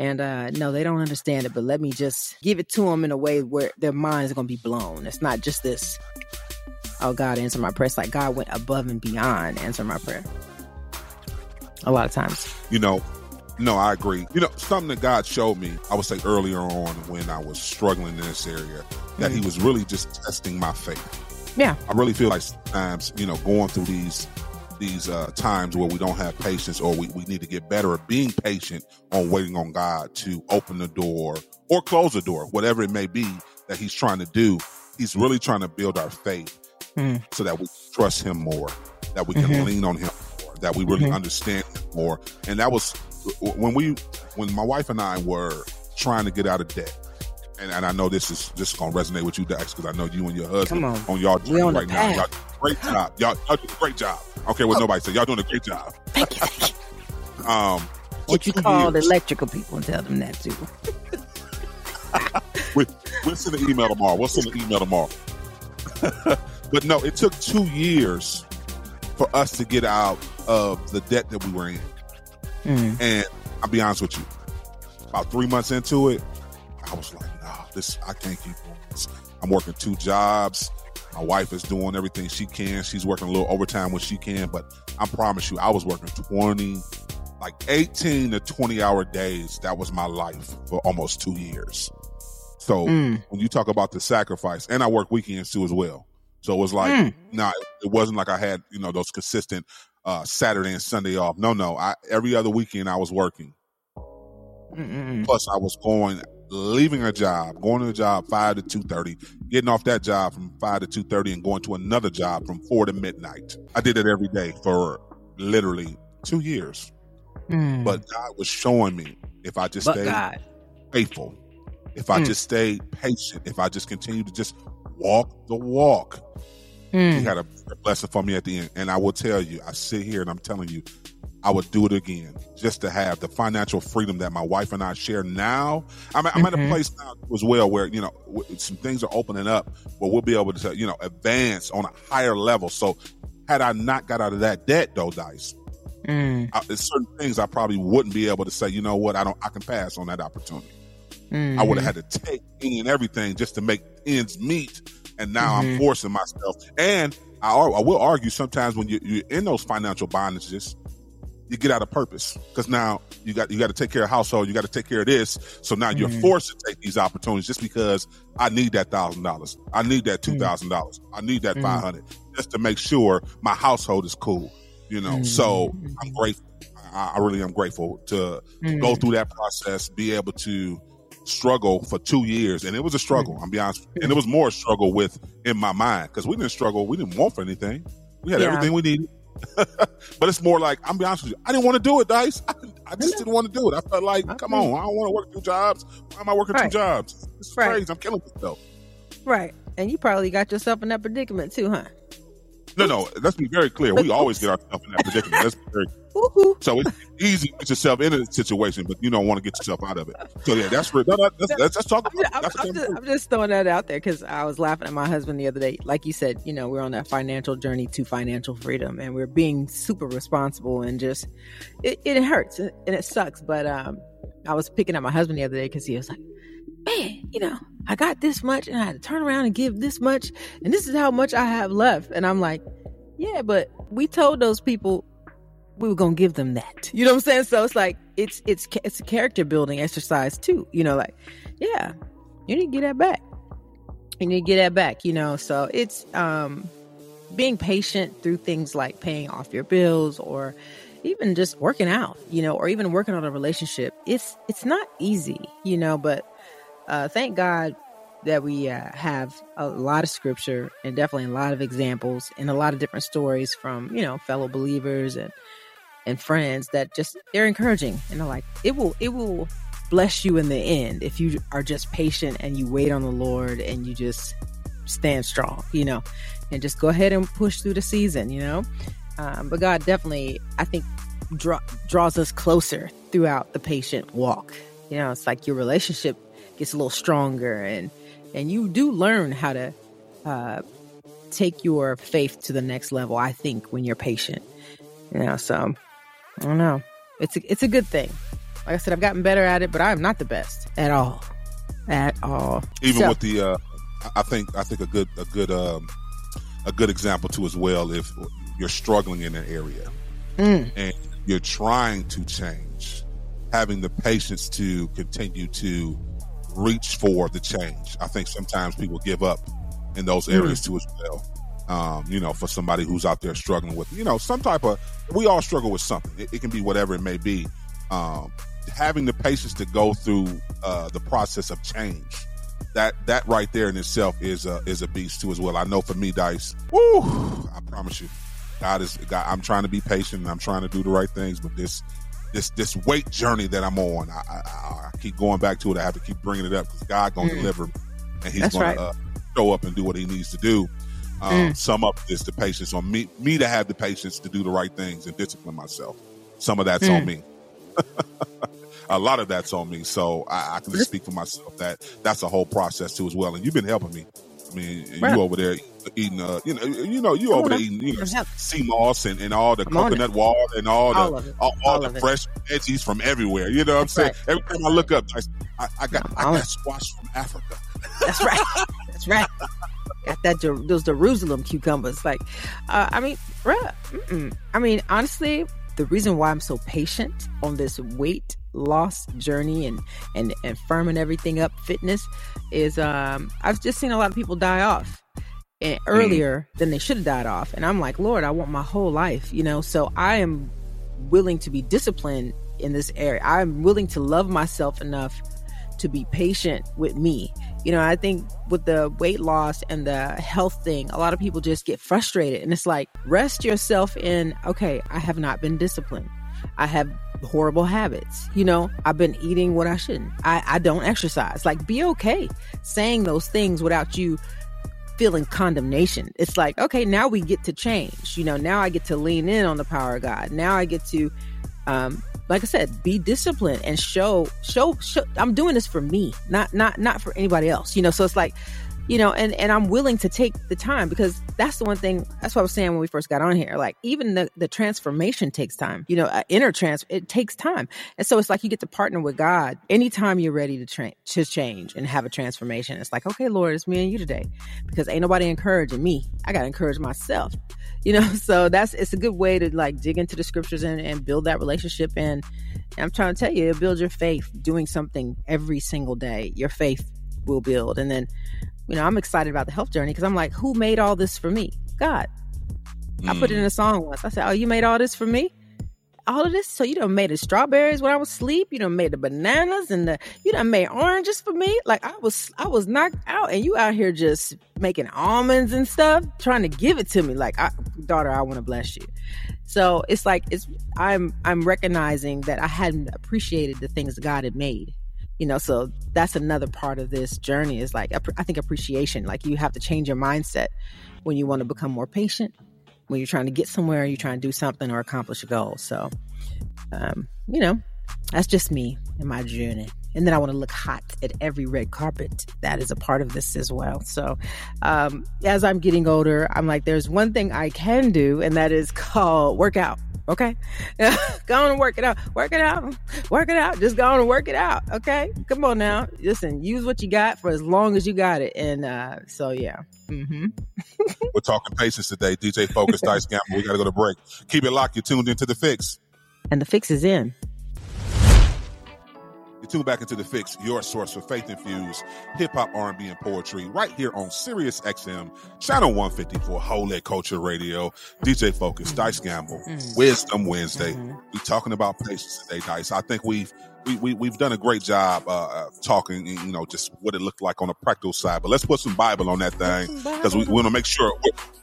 Speaker 4: And uh, no, they don't understand it, but let me just give it to them in a way where their minds are going to be blown. It's not just this, oh, God, answer my prayer. It's like God went above and beyond answer my prayer a lot of times.
Speaker 3: You know, no, I agree. You know, something that God showed me, I would say earlier on when I was struggling in this area, that mm He was really just testing my faith.
Speaker 4: Yeah.
Speaker 3: I really feel like sometimes, you know, going through these these uh, times where we don't have patience or we, we need to get better at being patient on waiting on God to open the door or close the door, whatever it may be that He's trying to do. He's really trying to build our faith mm. so that we trust Him more, that we can mm-hmm. lean on Him more, that we really mm-hmm. understand more. And that was when we, when my wife and I were trying to get out of debt. And, and I know this is just gonna resonate with you, Dax, because I know you and your husband on. on. y'all journey on right now. Y'all great job. Y'all, y'all doing a great job. Okay, what oh. nobody said. Y'all doing a great job.
Speaker 4: Thank you. Thank you. um, what you call the electrical people and tell them that too.
Speaker 3: we, we'll send an email tomorrow. We'll send an email tomorrow. but no, it took two years for us to get out of the debt that we were in. Mm. And I'll be honest with you, about three months into it, I was like, no, this I can't keep doing this. I'm working two jobs. My wife is doing everything she can. She's working a little overtime when she can, but I promise you, I was working 20, like 18 to 20 hour days. That was my life for almost two years. So mm. when you talk about the sacrifice, and I work weekends too as well. So it was like, mm. no, nah, it wasn't like I had, you know, those consistent uh, Saturday and Sunday off. No, no. I, every other weekend I was working. Mm-mm. Plus, I was going, leaving a job, going to a job five to two thirty, getting off that job from five to two thirty, and going to another job from four to midnight. I did it every day for literally two years. Mm. But God was showing me if I just
Speaker 4: but
Speaker 3: stayed
Speaker 4: God.
Speaker 3: faithful, if I mm. just stayed patient, if I just continued to just walk the walk, Mm. He had a, a blessing for me at the end. And I will tell you, I sit here and I'm telling you, I would do it again just to have the financial freedom that my wife and I share now. I'm, I'm mm-hmm. at a mm-hmm. place now as well where, you know, some things are opening up where we'll be able to, you know, advance on a higher level. So had I not got out of that debt though, Dice, mm. I, there's certain things I probably wouldn't be able to say, you know what, I don't, I can pass on that opportunity. Mm-hmm. I would have had to take any and everything just to make ends meet and now mm-hmm. I'm forcing myself. And I, I, will argue sometimes when you, you're in those financial bondages, you get out of purpose because now you got you got to take care of household, you got to take care of this. So now mm-hmm. you're forced to take these opportunities just because I need that thousand dollars, I need that two thousand dollars, I need that mm-hmm. five hundred just to make sure my household is cool. You know, so mm-hmm. I'm grateful. I, I really am grateful to go mm-hmm. through that process, be able to struggle for two years, and it was a struggle. I'm be honest, and it was more a struggle with in my mind because we didn't struggle. We didn't want for anything. We had
Speaker 4: Yeah.
Speaker 3: everything we needed. but it's more like I'm be honest with you. I didn't want to do it, Dice. I, I just didn't want to do it. I felt like, come on, I don't want to work two jobs. Why am I working
Speaker 4: Right.
Speaker 3: two jobs? It's
Speaker 4: Right.
Speaker 3: crazy. I'm killing myself.
Speaker 4: Right. And you probably got yourself in that predicament too, huh?
Speaker 3: No, no. Let's be very clear. We always get ourselves in that predicament. Let's be very
Speaker 4: Woo-hoo.
Speaker 3: So it's easy to get yourself in a situation, but you don't want to get yourself out of it. So yeah, that's for no, no, let's, let's, let's talk about.
Speaker 4: I'm,
Speaker 3: That's
Speaker 4: I'm just,
Speaker 3: I'm
Speaker 4: just throwing that out there because I was laughing at my husband the other day. Like you said, you know, we're on that financial journey to financial freedom, and we're being super responsible, and just it, it hurts and it sucks. But um, I was picking up my husband the other day because he was like, "Man, you know, I got this much, and I had to turn around and give this much, and this is how much I have left." And I'm like, "Yeah, but we told those people." We were gonna give them that, you know what I'm saying. So it's like it's it's it's a character building exercise too, you know. Like, yeah, you need to get that back. You need to get that back, you know. So it's um being patient through things like paying off your bills or even just working out, you know, or even working on a relationship. It's it's not easy, you know, but uh thank God that we uh, have a lot of scripture and definitely a lot of examples and a lot of different stories from, you know, fellow believers and and friends that just they're encouraging and they're like it will it will bless you in the end if you are just patient and you wait on the Lord and you just stand strong, you know, and just go ahead and push through the season, you know. Um, but God definitely, I think, draw, draws us closer throughout the patient walk. You know, it's like your relationship gets a little stronger, and and you do learn how to uh, take your faith to the next level. I think when you're patient, you know. So I don't know. It's a, it's a good thing. Like I said, I've gotten better at it, but I'm not the best at all, at all.
Speaker 3: even
Speaker 4: So-
Speaker 3: with the uh I- I think I think a good a good um a good example too as well if you're struggling in an area
Speaker 4: Mm.
Speaker 3: and you're trying to change having the patience to continue to reach for the change i think sometimes people give up in those areas too as well um, you know for somebody who's out there struggling with you know some type of we all struggle with something it, it can be whatever it may be um, having the patience to go through uh, the process of change that that right there in itself is a is a beast too as well. I know for me, Dice. Woo! I promise you, God is God. I'm trying to be patient and I'm trying to do the right things, but this this this weight journey that I'm on, I, I, I keep going back to it. I have to keep bringing it up because God gonna
Speaker 4: Mm.
Speaker 3: deliver, and He's
Speaker 4: That's
Speaker 3: gonna
Speaker 4: right.
Speaker 3: uh, show up and do what He needs to do. Um,
Speaker 4: Mm.
Speaker 3: Some of it is the patience on me, me to have the patience to do the right things and discipline myself. Some of that's on
Speaker 4: Mm.
Speaker 3: me. a lot of that's on me. So I, I can just speak for myself that that's a whole process too as well. And you've been helping me. I mean,
Speaker 4: Right.
Speaker 3: you over there eating, uh, you know, you know, you
Speaker 4: Come
Speaker 3: over
Speaker 4: on,
Speaker 3: there eating, you know, sea moss and, and all the
Speaker 4: I'm
Speaker 3: coconut water and all the
Speaker 4: All
Speaker 3: all, all
Speaker 4: All
Speaker 3: the
Speaker 4: of it.
Speaker 3: fresh veggies from everywhere. You know what I'm saying?
Speaker 4: right.
Speaker 3: Every time I look up, I, I, I got I got squash from Africa.
Speaker 4: That's right. That's right. Got that those Jerusalem cucumbers. Like, uh, I mean, bruh, mm-mm. I mean, honestly, the reason why I'm so patient on this weight loss journey and and and firming everything up, fitness, is um I've just seen a lot of people die off. And earlier than they should have died off. And I'm like, Lord, I want my whole life, you know? So I am willing to be disciplined in this area. I'm willing to love myself enough to be patient with me. You know, I think with the weight loss and the health thing, a lot of people just get frustrated. And it's like, rest yourself in, okay, I have not been disciplined. I have horrible habits. You know, I've been eating what I shouldn't. I, I don't exercise. Like, be okay saying those things without you feeling condemnation. It's like, okay, now we get to change. You know, now I get to lean in on the power of God. Now I get to um like I said, be disciplined and show show show I'm doing this for me, not not not for anybody else. You know, so it's like you know, and and I'm willing to take the time because that's the one thing. That's what I was saying when we first got on here. Like even the the transformation takes time. You know, uh, inner trans it takes time, and so it's like you get to partner with God anytime you're ready to tra- to change and have a transformation. It's like, okay, Lord, it's me and you today, because ain't nobody encouraging me. I got to encourage myself. You know, so that's it's a good way to like dig into the scriptures and, and build that relationship. And, and I'm trying to tell you, it builds your faith. Doing something every single day, your faith will build, and then you know, I'm excited about the health journey because I'm like, who made all this for me? God. I put it in mm. a song once. I said, Oh, you made all this for me? all of this. So you done made the strawberries when I was asleep. You done made the bananas and the you done made oranges for me. Like I was I was knocked out, and you out here just making almonds and stuff, trying to give it to me. Like, I, daughter, I want to bless you. So it's like it's I'm I'm recognizing that I hadn't appreciated the things God had made. You know, so that's another part of this journey is like I think appreciation. Like you have to change your mindset when you want to become more patient when you're trying to get somewhere, you're trying to do something or accomplish a goal. So, um, you know, that's just me and my journey. And then I want to look hot at every red carpet. That is a part of this as well. So, um, as I'm getting older, I'm like, there's one thing I can do, and that is called workout. Okay. go on and work it out. Work it out. Work it out. Just go on and work it out. Okay. Come on now. Listen, use what you got for as long as you got it. And uh, so, yeah. Mm-hmm.
Speaker 3: We're talking patience today. DJ Focus, Dice Gamble. We got to go to break. Keep it locked. You're tuned into the fix.
Speaker 4: And the fix is in.
Speaker 3: You tune back into the fix, your source for faith-infused hip hop, R&B, and poetry, right here on Sirius XM, channel 154, Holy Culture Radio. DJ Focus. Dice Gamble, mm-hmm. Wisdom Wednesday. Mm-hmm. We talking about patience today, Dice. I think we've we, we we've done a great job uh, uh, talking, you know, just what it looked like on the practical side. But let's put some Bible on that thing because we, we want to make sure.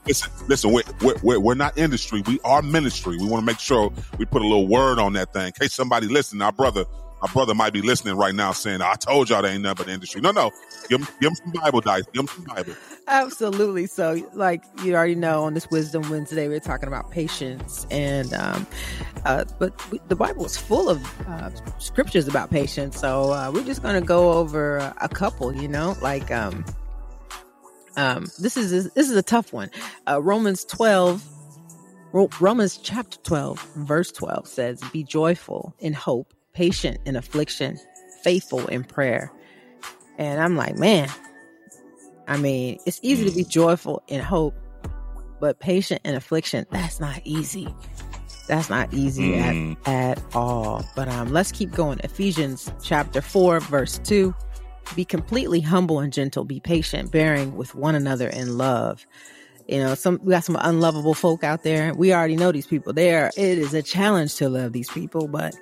Speaker 3: Listen, listen, we're, we're, we're not industry. We are ministry. We want to make sure we put a little word on that thing in case somebody listen, Our brother my brother might be listening right now saying, I told y'all there ain't nothing but industry. No, no. Give him, give some Bible dice. Give him some Bible.
Speaker 4: Absolutely. So, like you already know, on this Wisdom Wednesday, we're talking about patience. And, um, uh, but we, the Bible is full of uh, scriptures about patience. So, uh, we're just going to go over a couple, you know, like, um, um, this is this is a tough one. Uh, Romans twelve, Romans chapter twelve, verse twelve says, "Be joyful in hope, patient in affliction, faithful in prayer. And I'm like, man, I mean, it's easy to be joyful in hope, but patient in affliction, that's not easy. That's not easy mm. at, at all. But um, let's keep going. Ephesians chapter 4, verse 2. Be completely humble and gentle, be patient, bearing with one another in love. You know, some we got some unlovable folk out there. We already know these people. There, it is a challenge to love these people, but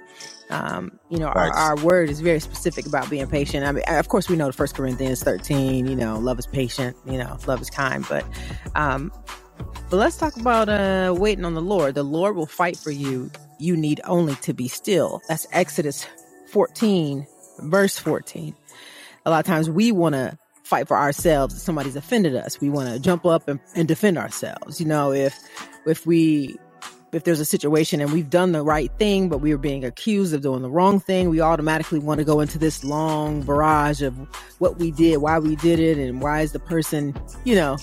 Speaker 4: um, you know, our, our, word is very specific about being patient. I mean, of course, we know the First Corinthians thirteen. You know, love is patient. You know, love is kind. But, um, but let's talk about uh, waiting on the Lord. The Lord will fight for you. You need only to be still. That's Exodus fourteen, verse fourteen. A lot of times we want to fight for ourselves if somebody's offended us. We want to jump up and, and defend ourselves. You know, if if we if there's a situation and we've done the right thing, but we are being accused of doing the wrong thing, we automatically want to go into this long barrage of what we did, why we did it, and why is the person, you know,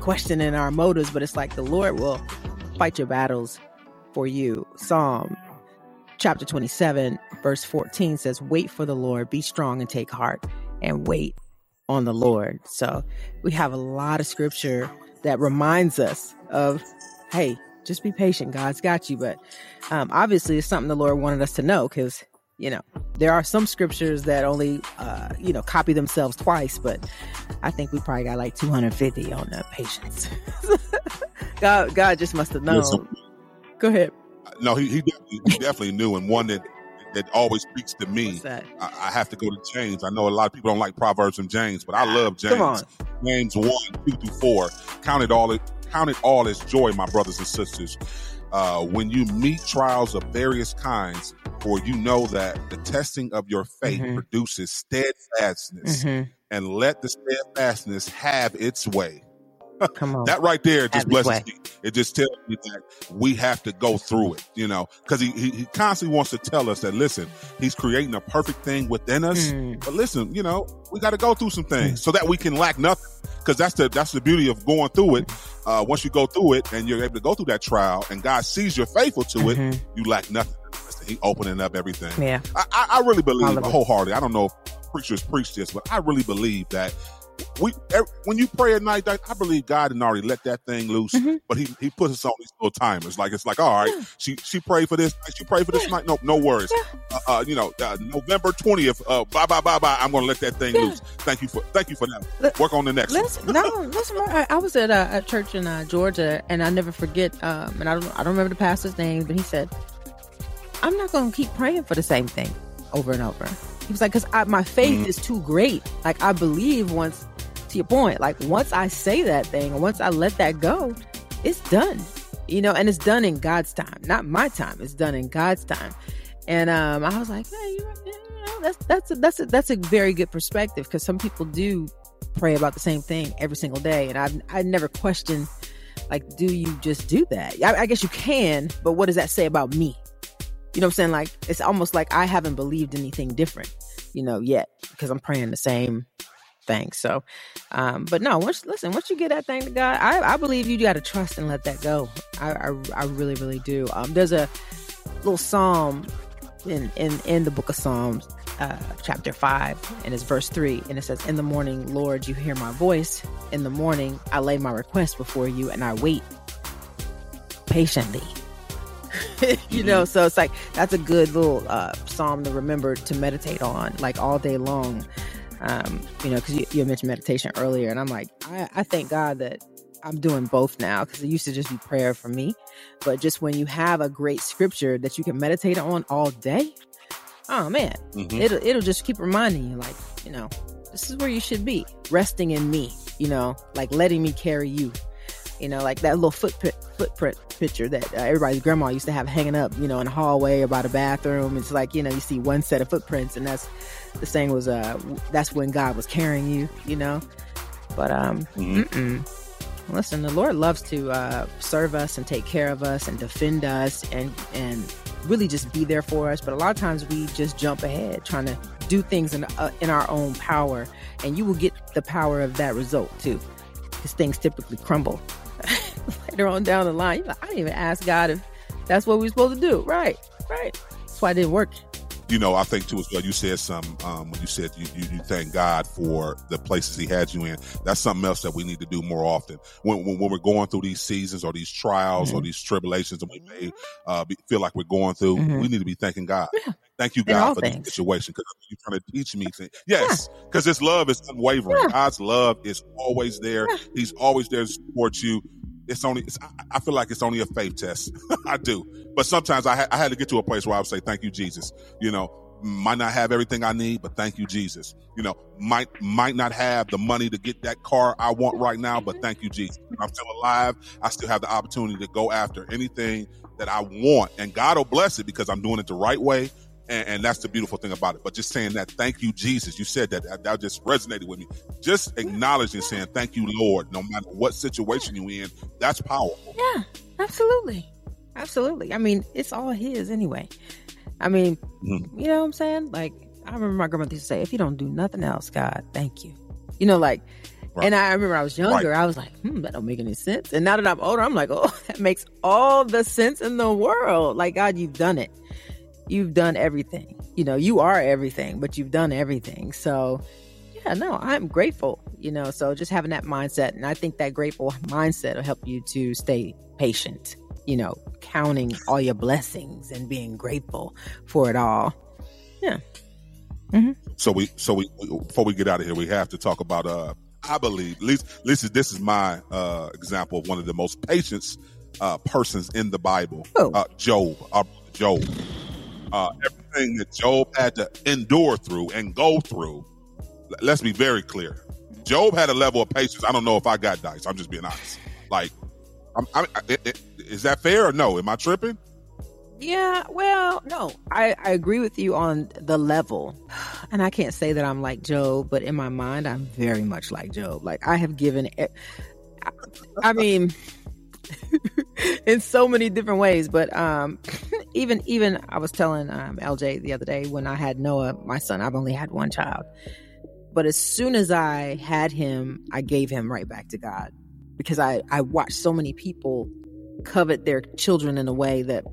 Speaker 4: questioning our motives. But it's like the Lord will fight your battles for you. Psalm chapter 27, verse 14 says, Wait for the Lord, be strong and take heart, and wait on the Lord. So we have a lot of scripture that reminds us of, hey, just be patient. God's got you. But um, obviously, it's something the Lord wanted us to know because, you know, there are some scriptures that only, uh, you know, copy themselves twice. But I think we probably got like 250 on the patience. God, God just must have known. Go ahead.
Speaker 3: No, he, he, definitely, he definitely knew. And one that that always speaks to me. I, I, have to go to James. I know a lot of people don't like Proverbs and James, but I love James. James one, two through four. Count it all count it all as joy, my brothers and sisters, uh, when you meet trials of various kinds, for you know that the testing of your faith mm-hmm. produces steadfastness, mm-hmm. and let the steadfastness have its way. Come on. that right there just blesses me. It just tells me that we have to go through it, you know, because he, he, he constantly wants to tell us that listen, he's creating a perfect thing within us. Mm. But listen, you know, we got to go through some things mm. so that we can lack nothing. Because that's the that's the beauty of going through it. Uh, once you go through it and you're able to go through that trial, and God sees you're faithful to mm-hmm. it, you lack nothing. He opening up everything.
Speaker 4: Yeah,
Speaker 3: I, I really believe wholeheartedly. I don't know if preachers preach this, but I really believe that we when you pray at night, I believe God had already let that thing loose, mm-hmm. but he he puts us on these little timers. Like it's like, all right, yeah. she she prayed for this, night, she prayed for this yeah. night. No, no worries. Yeah. Uh, uh, you know, uh, November twentieth, uh, bye bye bye bye. I'm going to let that thing loose. Thank you for thank you for that. Work on the next.
Speaker 4: Listen, no, listen. I, I was at a, a church in uh, Georgia, and I never forget. Um, and I don't I don't remember the pastor's name, but he said, I'm not going to keep praying for the same thing over and over. He was like, because my faith mm-hmm. is too great. Like I believe once, to your point, like once I say that thing, once I let that go, it's done. You know, and it's done in God's time, not my time. It's done in God's time. And um, I was like, hey, you know, that's that's a, that's a, that's a very good perspective because some people do pray about the same thing every single day, and I I never question like, do you just do that? I, I guess you can, but what does that say about me? You know what I'm saying? Like, it's almost like I haven't believed anything different, you know, yet because I'm praying the same thing. So, um, but no, once listen, once you get that thing to God, I, I believe you got to trust and let that go. I, I, I really, really do. Um, there's a little psalm in in in the book of Psalms, uh, chapter five, and it's verse three, and it says, "In the morning, Lord, you hear my voice. In the morning, I lay my request before you, and I wait patiently." you know, so it's like that's a good little uh, psalm to remember to meditate on, like all day long. Um, you know, because you, you mentioned meditation earlier, and I'm like, I, I thank God that I'm doing both now because it used to just be prayer for me. But just when you have a great scripture that you can meditate on all day, oh man, mm-hmm. it'll it'll just keep reminding you, like, you know, this is where you should be, resting in me, you know, like letting me carry you. You know, like that little footprint footprint picture that uh, everybody's grandma used to have hanging up, you know, in the hallway or by the bathroom. It's like, you know, you see one set of footprints and that's the saying was uh that's when God was carrying you, you know. But um mm-hmm. Listen, the Lord loves to uh, serve us and take care of us and defend us and and really just be there for us. But a lot of times we just jump ahead trying to do things in uh, in our own power, and you will get the power of that result too, because things typically crumble later on down the line. Like, I didn't even ask God if that's what we are supposed to do. Right, right. That's why it didn't work
Speaker 3: you know, I think too as well. You said some um, when you said you, you, you thank God for the places He had you in. That's something else that we need to do more often when when, when we're going through these seasons or these trials mm-hmm. or these tribulations, and we may uh, be, feel like we're going through. Mm-hmm. We need to be thanking God. Yeah. Thank you, God, for things. this situation because you're trying to teach me. To, yes, because yeah. His love is unwavering. Yeah. God's love is always there. He's always there to support you it's only it's, I feel like it's only a faith test. I do, but sometimes I, ha- I had to get to a place where I would say, "Thank you, Jesus." You know, might not have everything I need, but thank you, Jesus. You know, might might not have the money to get that car I want right now, but thank you, Jesus. I'm still alive. I still have the opportunity to go after anything that I want, and God will bless it because I'm doing it the right way and, and, that's the beautiful thing about it. But just saying that, thank you, Jesus. You said that, that, that just resonated with me. Just acknowledging, saying, thank you, Lord, no matter what situation you're in, that's powerful.
Speaker 4: Yeah, absolutely. Absolutely. I mean, it's all His anyway. I mean, mm-hmm. you know what I'm saying? Like, I remember my grandmother used to say, if you don't do nothing else, God, thank you. You know, like, Right. And I remember I was younger, right. I was like, hmm, that don't make any sense. And now that I'm older, I'm like, oh, that makes all the sense in the world. Like, God, you've done it you've done everything. You know, you are everything, but you've done everything. So, yeah, no, I'm grateful, you know. So, just having that mindset. And I think that grateful mindset will help you to stay patient, you know, counting all your blessings and being grateful for it all. Yeah.
Speaker 3: Mm-hmm. So we, so we, before we get out of here, we have to talk about, uh, I believe, at least, at least this is my, uh, example of one of the most patience, uh, persons in the Bible, oh. uh, Job, uh, Job uh, everything that Job had to endure through and go through. Let's be very clear. Job had a level of patience. I don't know if I got dice. I'm just being honest. Like, I'm, I'm, it, it, is that fair or no? Am I tripping?
Speaker 4: Yeah, well, no, I, I agree with you on the level. And I can't say that I'm like Job, but in my mind, I'm very much like Job. Like, I have given, I, I mean, in so many different ways. But um, even even I was telling um, LJ the other day when I had Noah, my son. I've only had one child, but as soon as I had him, I gave him right back to God because I I watched so many people covet their children in a way that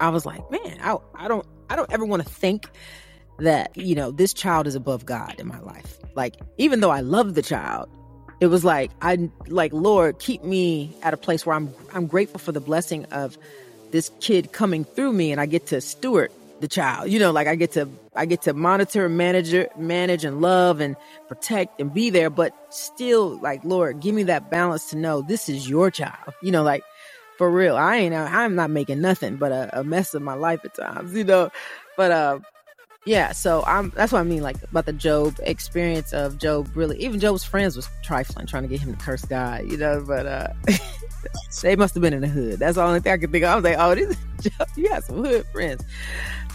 Speaker 4: I was like, man, I I don't I don't ever want to think that you know this child is above God in my life. Like even though I love the child, it was like I like Lord, keep me at a place where I'm I'm grateful for the blessing of this kid coming through me and I get to steward the child. You know, like I get to I get to monitor, manage, manage and love and protect and be there, but still like Lord, give me that balance to know this is your child. You know, like for real. I ain't. I'm not making nothing but a, a mess of my life at times, you know. But uh, yeah. So I'm. That's what I mean, like about the Job experience of Job. Really, even Job's friends was trifling, trying to get him to curse God, you know. But uh, they must have been in the hood. That's the only thing I could think of. I was like, oh, this Job, you got some hood friends.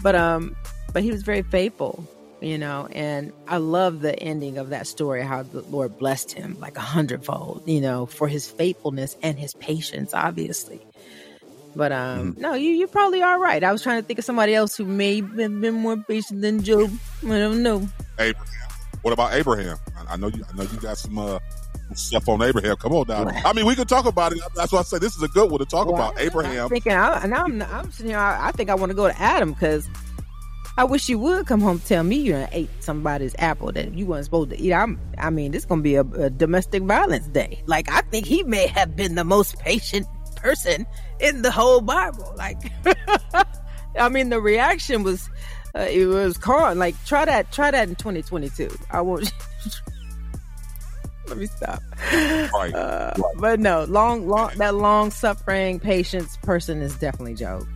Speaker 4: But um, but he was very faithful you know and i love the ending of that story how the lord blessed him like a hundredfold you know for his faithfulness and his patience obviously but um mm-hmm. no you you probably are right i was trying to think of somebody else who may have been more patient than job i don't know
Speaker 3: abraham what about abraham i, I know you i know you got some uh stuff on Abraham. Come on now. I mean, we could talk about it. That's why I say this is a good one to talk well, about. Abraham.
Speaker 4: I'm thinking, I, now I'm, I'm sitting here. I, I think I want to go to Adam because I wish you would come home tell me you ate somebody's apple that you weren't supposed to eat. I'm, I mean, this gonna be a, a domestic violence day. Like, I think he may have been the most patient person in the whole Bible. Like, I mean, the reaction was, uh, it was calm. Like, try that, try that in 2022. I won't. Let me stop. Right. Uh, right. But no, long, long, that long suffering patience person is definitely Job.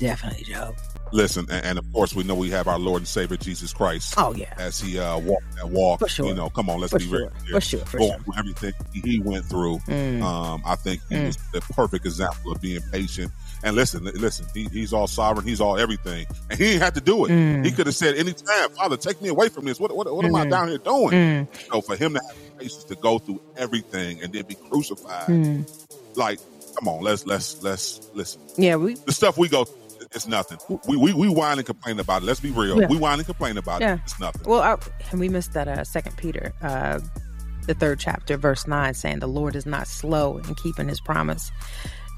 Speaker 4: Definitely Job.
Speaker 3: Listen, and, and, of course, we know we have our Lord and Savior Jesus Christ.
Speaker 4: Oh yeah,
Speaker 3: as he uh, walked that walk.
Speaker 4: Sure.
Speaker 3: You know, come on, let's
Speaker 4: for
Speaker 3: be
Speaker 4: sure.
Speaker 3: very
Speaker 4: clear. For sure, for
Speaker 3: Going
Speaker 4: sure.
Speaker 3: through everything he went through. Mm. Um, I think he mm. was the perfect example of being patient. And listen, listen, he, he's all sovereign, he's all everything, and he didn't have to do it. Mm. He could have said anytime, Father, take me away from this. What what, what am I mm. down here doing? Mm. So for him to have patience to go through everything and then be crucified, mm. like, come on, let's let's let's listen.
Speaker 4: Yeah, we
Speaker 3: the stuff we go through it's nothing. We we, we whine and complain about it. Let's be real. Yeah. We whine and complain about yeah. it. It's nothing.
Speaker 4: Well, I, and we missed that uh, Second Peter, uh, the third chapter, verse nine, saying the Lord is not slow in keeping His promise,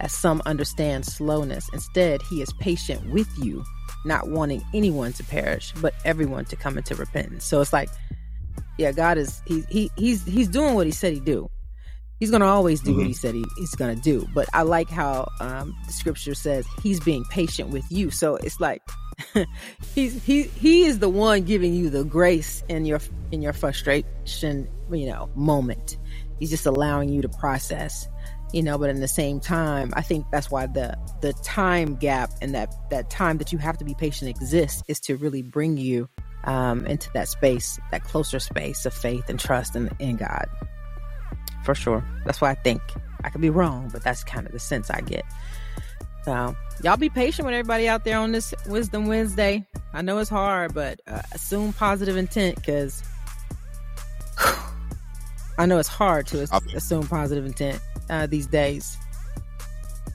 Speaker 4: as some understand slowness. Instead, He is patient with you, not wanting anyone to perish, but everyone to come into repentance. So it's like, yeah, God is he he he's he's doing what He said He do he's going to always do mm-hmm. what he said he, he's going to do. But I like how um, the scripture says he's being patient with you. So it's like he's he he is the one giving you the grace in your in your frustration, you know, moment. He's just allowing you to process, you know. But in the same time, I think that's why the the time gap and that that time that you have to be patient exists is to really bring you um, into that space, that closer space of faith and trust in, in God for sure. That's what I think. I could be wrong, but that's kind of the sense I get. So, y'all be patient with everybody out there on this Wisdom Wednesday. I know it's hard, but uh, assume positive intent because I know it's hard to assume positive intent uh, these days.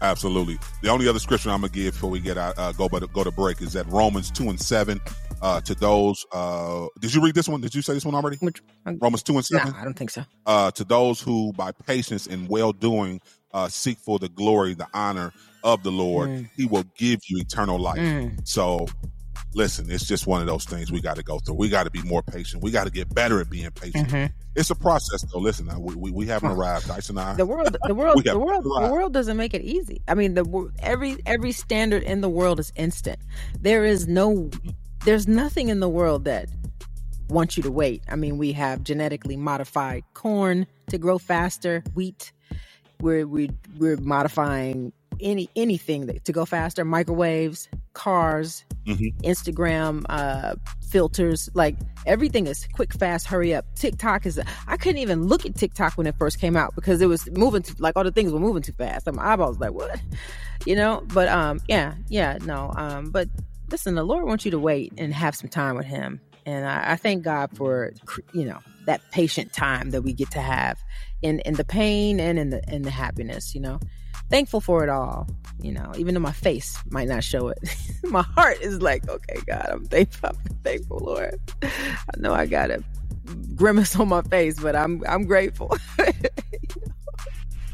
Speaker 3: Absolutely. The only other scripture I'm gonna give before we get out, uh, go but go to break is that Romans two and seven. Uh, to those, uh, did you read this one? Did you say this one already? Which, Romans two and seven.
Speaker 4: No, I don't think so.
Speaker 3: Uh, to those who, by patience and well doing, uh, seek for the glory, the honor of the Lord, mm. He will give you eternal life. Mm. So listen, it's just one of those things we got to go through. We got to be more patient. We got to get better at being patient. Mm-hmm. It's a process, though. Listen, we, we, we haven't arrived. Dyson and I.
Speaker 4: The world, the world, the world, the world doesn't make it easy. I mean, the every every standard in the world is instant. There is no, there's nothing in the world that wants you to wait. I mean, we have genetically modified corn to grow faster, wheat. We're we, we're modifying any anything that, to go faster, microwaves, cars, mm-hmm. Instagram uh, filters, like everything is quick, fast, hurry up. TikTok is. I couldn't even look at TikTok when it first came out because it was moving too, like all the things were moving too fast. And my eyeballs like what, you know. But um, yeah, yeah, no. Um, but listen, the Lord wants you to wait and have some time with Him, and I, I thank God for you know that patient time that we get to have in in the pain and in the in the happiness. You know thankful for it all. You know, even though my face might not show it, my heart is like, okay, God, I'm thankful, I'm thankful, Lord. I know I got a grimace on my face, but I'm I'm grateful.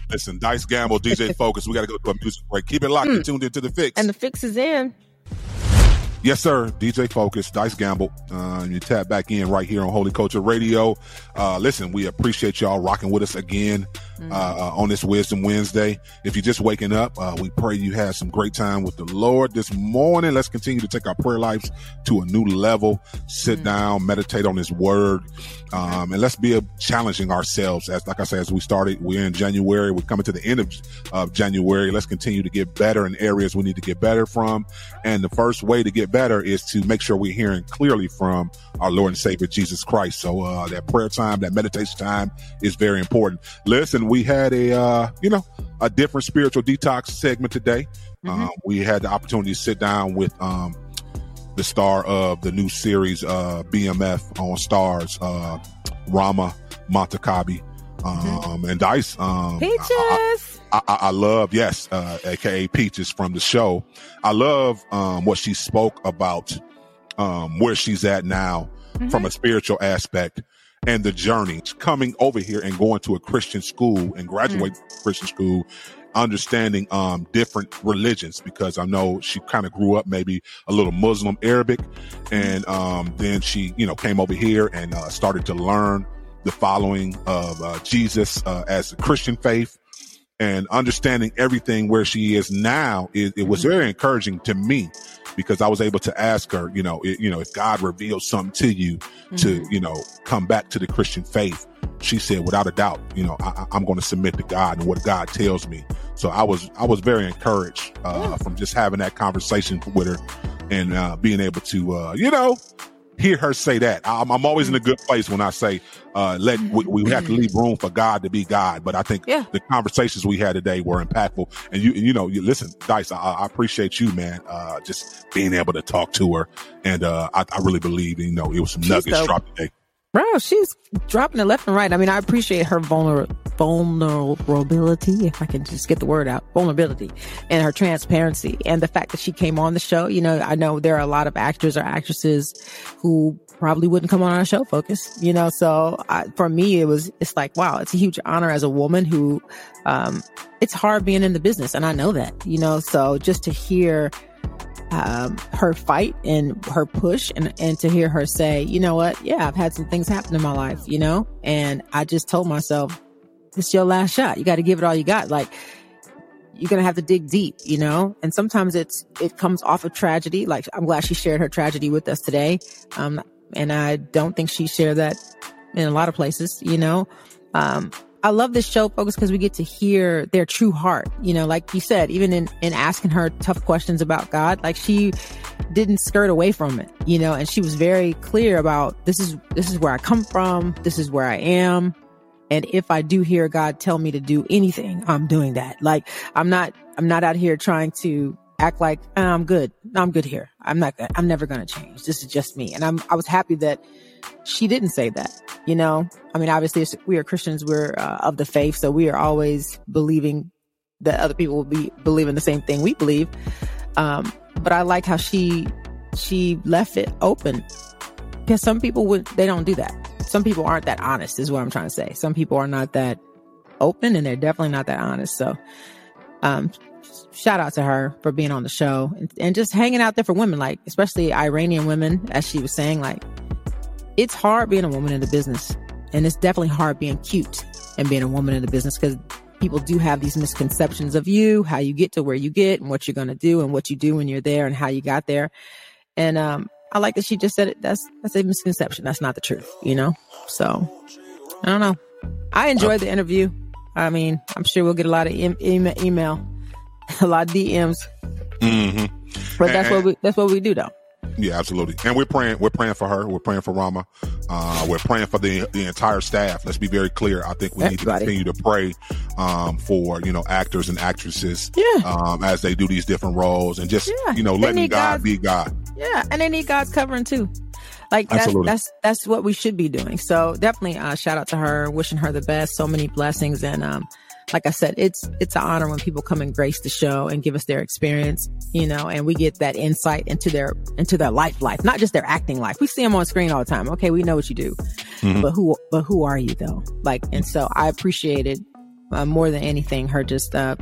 Speaker 3: Listen, Dice Gamble, DJ Focus. We got to go to a music break. Keep it locked mm. and tuned into the fix.
Speaker 4: And the fix is in.
Speaker 3: Yes, sir. DJ Focus, Dice Gamble. Uh, you tap back in right here on Holy Culture Radio. Uh, listen, we appreciate y'all rocking with us again. Uh, uh, on this Wisdom Wednesday. If you're just waking up, uh, we pray you had some great time with the Lord this morning. Let's continue to take our prayer lives to a new level. Sit down, meditate on His Word, um, and let's be challenging ourselves. As like I said, as we started, we're in January. We're coming to the end of, of January. Let's continue to get better in areas we need to get better from. And the first way to get better is to make sure we're hearing clearly from our Lord and Savior Jesus Christ. So uh, that prayer time, that meditation time is very important. Listen, we had a uh, you know a different spiritual detox segment today.
Speaker 4: Mm-hmm.
Speaker 3: Um, we had the opportunity to sit down with um, the star of the new series uh, BMF on Starz, uh, Rama Montakhabi. Um, and Dice, um,
Speaker 4: Peaches.
Speaker 3: I, I, I love, yes, uh, aka Peaches from the show. I love, um, what she spoke about, um, where she's at now from a spiritual aspect and the journey. Coming over here and going to a Christian school and graduating from Christian school, understanding, um, different religions because I know she kind of grew up maybe a little Muslim Arabic and, um, then she, you know, came over here and, uh, started to learn the following of, uh, Jesus, uh, as a Christian faith and understanding everything where she is now it, it was very encouraging to me because I was able to ask her, you know, it, you know, if God reveals something to you to, you know, come back to the Christian faith, she said, without a doubt, you know, I, I'm going to submit to God and what God tells me. So I was, I was very encouraged, uh, from just having that conversation with her and, uh, being able to, uh, you know, hear her say that. I'm, I'm always in a good place when I say, uh, let, we, we have to leave room for God to be God. But I think
Speaker 4: Yeah.
Speaker 3: the conversations we had today were impactful. And you, you know, you listen, Dice, I, I appreciate you, man. Uh, just being able to talk to her. And, uh, I, I really believe, you know, it was some
Speaker 4: She's
Speaker 3: nuggets
Speaker 4: dope.
Speaker 3: dropped today.
Speaker 4: Bro, she's dropping it left and right. I mean, I appreciate her vulner- vulnerability, if I can just get the word out, vulnerability and her transparency and the fact that she came on the show. You know, I know there are a lot of actors or actresses who probably wouldn't come on our show focus, you know, so I, for me, it was, it's like, wow, it's a huge honor as a woman who, um, it's hard being in the business. And I know that, you know, so just to hear um, her fight and her push and, and to hear her say, you know what? Yeah, I've had some things happen in my life, you know? And I just told myself, it's your last shot. You got to give it all you got. Like, you're going to have to dig deep, you know? And sometimes it's, it comes off of tragedy. Like, I'm glad she shared her tragedy with us today. Um, and I don't think she shared that in a lot of places, you know? Um, I love this show, folks, because we get to hear their true heart. You know, like you said, even in, in asking her tough questions about God, like she didn't skirt away from it, you know, and she was very clear about this is, this is where I come from. This is where I am. And if I do hear God tell me to do anything, I'm doing that. Like I'm not, I'm not out here trying to act like "Ah, I'm good. I'm good here. I'm not, I'm never going to change. This is just me. And I'm, I was happy that she didn't say that. You know, I mean, obviously we are Christians. We're uh, of the faith. So we are always believing that other people will be believing the same thing we believe. Um, but I like how she, she left it open because some people would, they don't do that. Some people aren't that honest is what I'm trying to say. Some people are not that open and they're definitely not that honest. So, um, shout out to her for being on the show and, and just hanging out there for women, like especially Iranian women, as she was saying, like it's hard being a woman in the business. And it's definitely hard being cute and being a woman in the business because people do have these misconceptions of you, how you get to where you get and what you're going to do and what you do when you're there and how you got there. And, um, I like that she just said it. That's, that's a misconception. That's not the truth, you know? So I don't know. I enjoyed the interview. I mean, I'm sure we'll get a lot of em- em- email, a lot of DMs,
Speaker 3: hmm
Speaker 4: but that's what we, that's what we do though.
Speaker 3: Yeah, absolutely. And we're praying, we're praying for her. We're praying for Rama. Uh, we're praying for the, the entire staff. Let's be very clear. I think we need to continue to pray, um, for, you know, actors and actresses,
Speaker 4: Yeah.
Speaker 3: um, as they do these different roles and just,
Speaker 4: Yeah.
Speaker 3: you know, letting God
Speaker 4: God.
Speaker 3: be God.
Speaker 4: Yeah, and they need God's covering too. Like that's
Speaker 3: Absolutely.
Speaker 4: that's that's what we should be doing. So definitely uh, shout out to her, wishing her the best. So many blessings, and um, like I said, it's it's an honor when people come and grace the show and give us their experience, you know, and we get that insight into their into their life life, not just their acting life. We see them on screen all the time. Okay, we know what you do,
Speaker 3: Mhm.
Speaker 4: but who but who are you though? Like, and so I appreciated uh, more than anything her just uh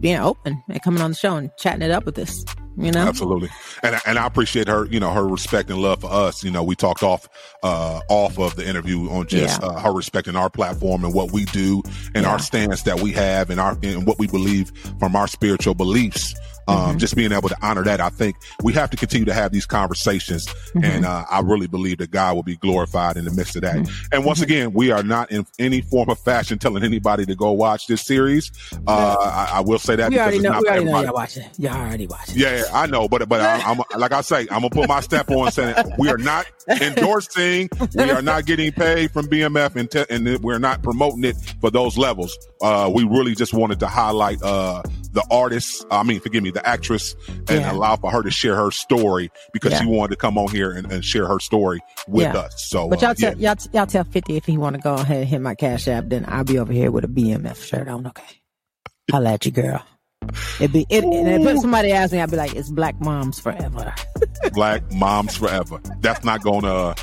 Speaker 4: being open and coming on the show and chatting it up with us. You know,
Speaker 3: Absolutely, and and I appreciate her, you know, her respect and love for us. You know, we talked off uh off of the interview on just
Speaker 4: Yeah.
Speaker 3: uh, her respecting our platform and what we do and
Speaker 4: Yeah.
Speaker 3: our stance that we have and our and what we believe from our spiritual beliefs. Um,
Speaker 4: Mm-hmm.
Speaker 3: just being able to honor that, I think we have to continue to have these conversations,
Speaker 4: Mm-hmm.
Speaker 3: and uh, I really believe that God will be glorified in the midst of that.
Speaker 4: Mm-hmm.
Speaker 3: And once again, we are not in any form of fashion telling anybody to go watch this series. Uh, I, I will say that
Speaker 4: we
Speaker 3: because
Speaker 4: already
Speaker 3: it's
Speaker 4: know.
Speaker 3: not
Speaker 4: We already know
Speaker 3: everybody.
Speaker 4: y'all watching. Y'all already watching.
Speaker 3: Yeah, yeah, I know, but but I'm, I'm like I say, I'm gonna put my step on saying we are not endorsing, we are not getting paid from BMF, and te- and we're not promoting it for those levels. Uh, we really just wanted to highlight uh the artists. I mean, forgive me, the actress, and
Speaker 4: Yeah.
Speaker 3: allow for her to share her story because
Speaker 4: Yeah.
Speaker 3: she wanted to come on here and, and share her story with
Speaker 4: Yeah.
Speaker 3: us. So,
Speaker 4: But
Speaker 3: uh,
Speaker 4: y'all tell
Speaker 3: yeah.
Speaker 4: y'all, y'all tell Fifty if he want to go ahead and hit my cash app, then I'll be over here with a BMF shirt on. Okay, holla at you, girl. It be it, and if somebody asks me, I'll be like, "It's Black Moms Forever."
Speaker 3: Black Moms Forever. That's not gonna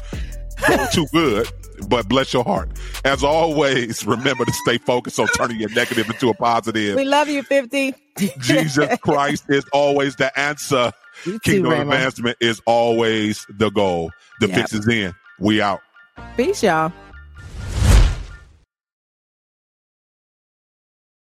Speaker 3: too good, but bless your heart. As always, remember to stay focused on turning your negative into a positive.
Speaker 4: we love you, Fifty.
Speaker 3: Jesus Christ is always the answer.
Speaker 4: You
Speaker 3: Kingdom
Speaker 4: Raymond.
Speaker 3: advancement is always the goal. The
Speaker 4: Yep.
Speaker 3: fix is in. We out.
Speaker 4: Peace, y'all.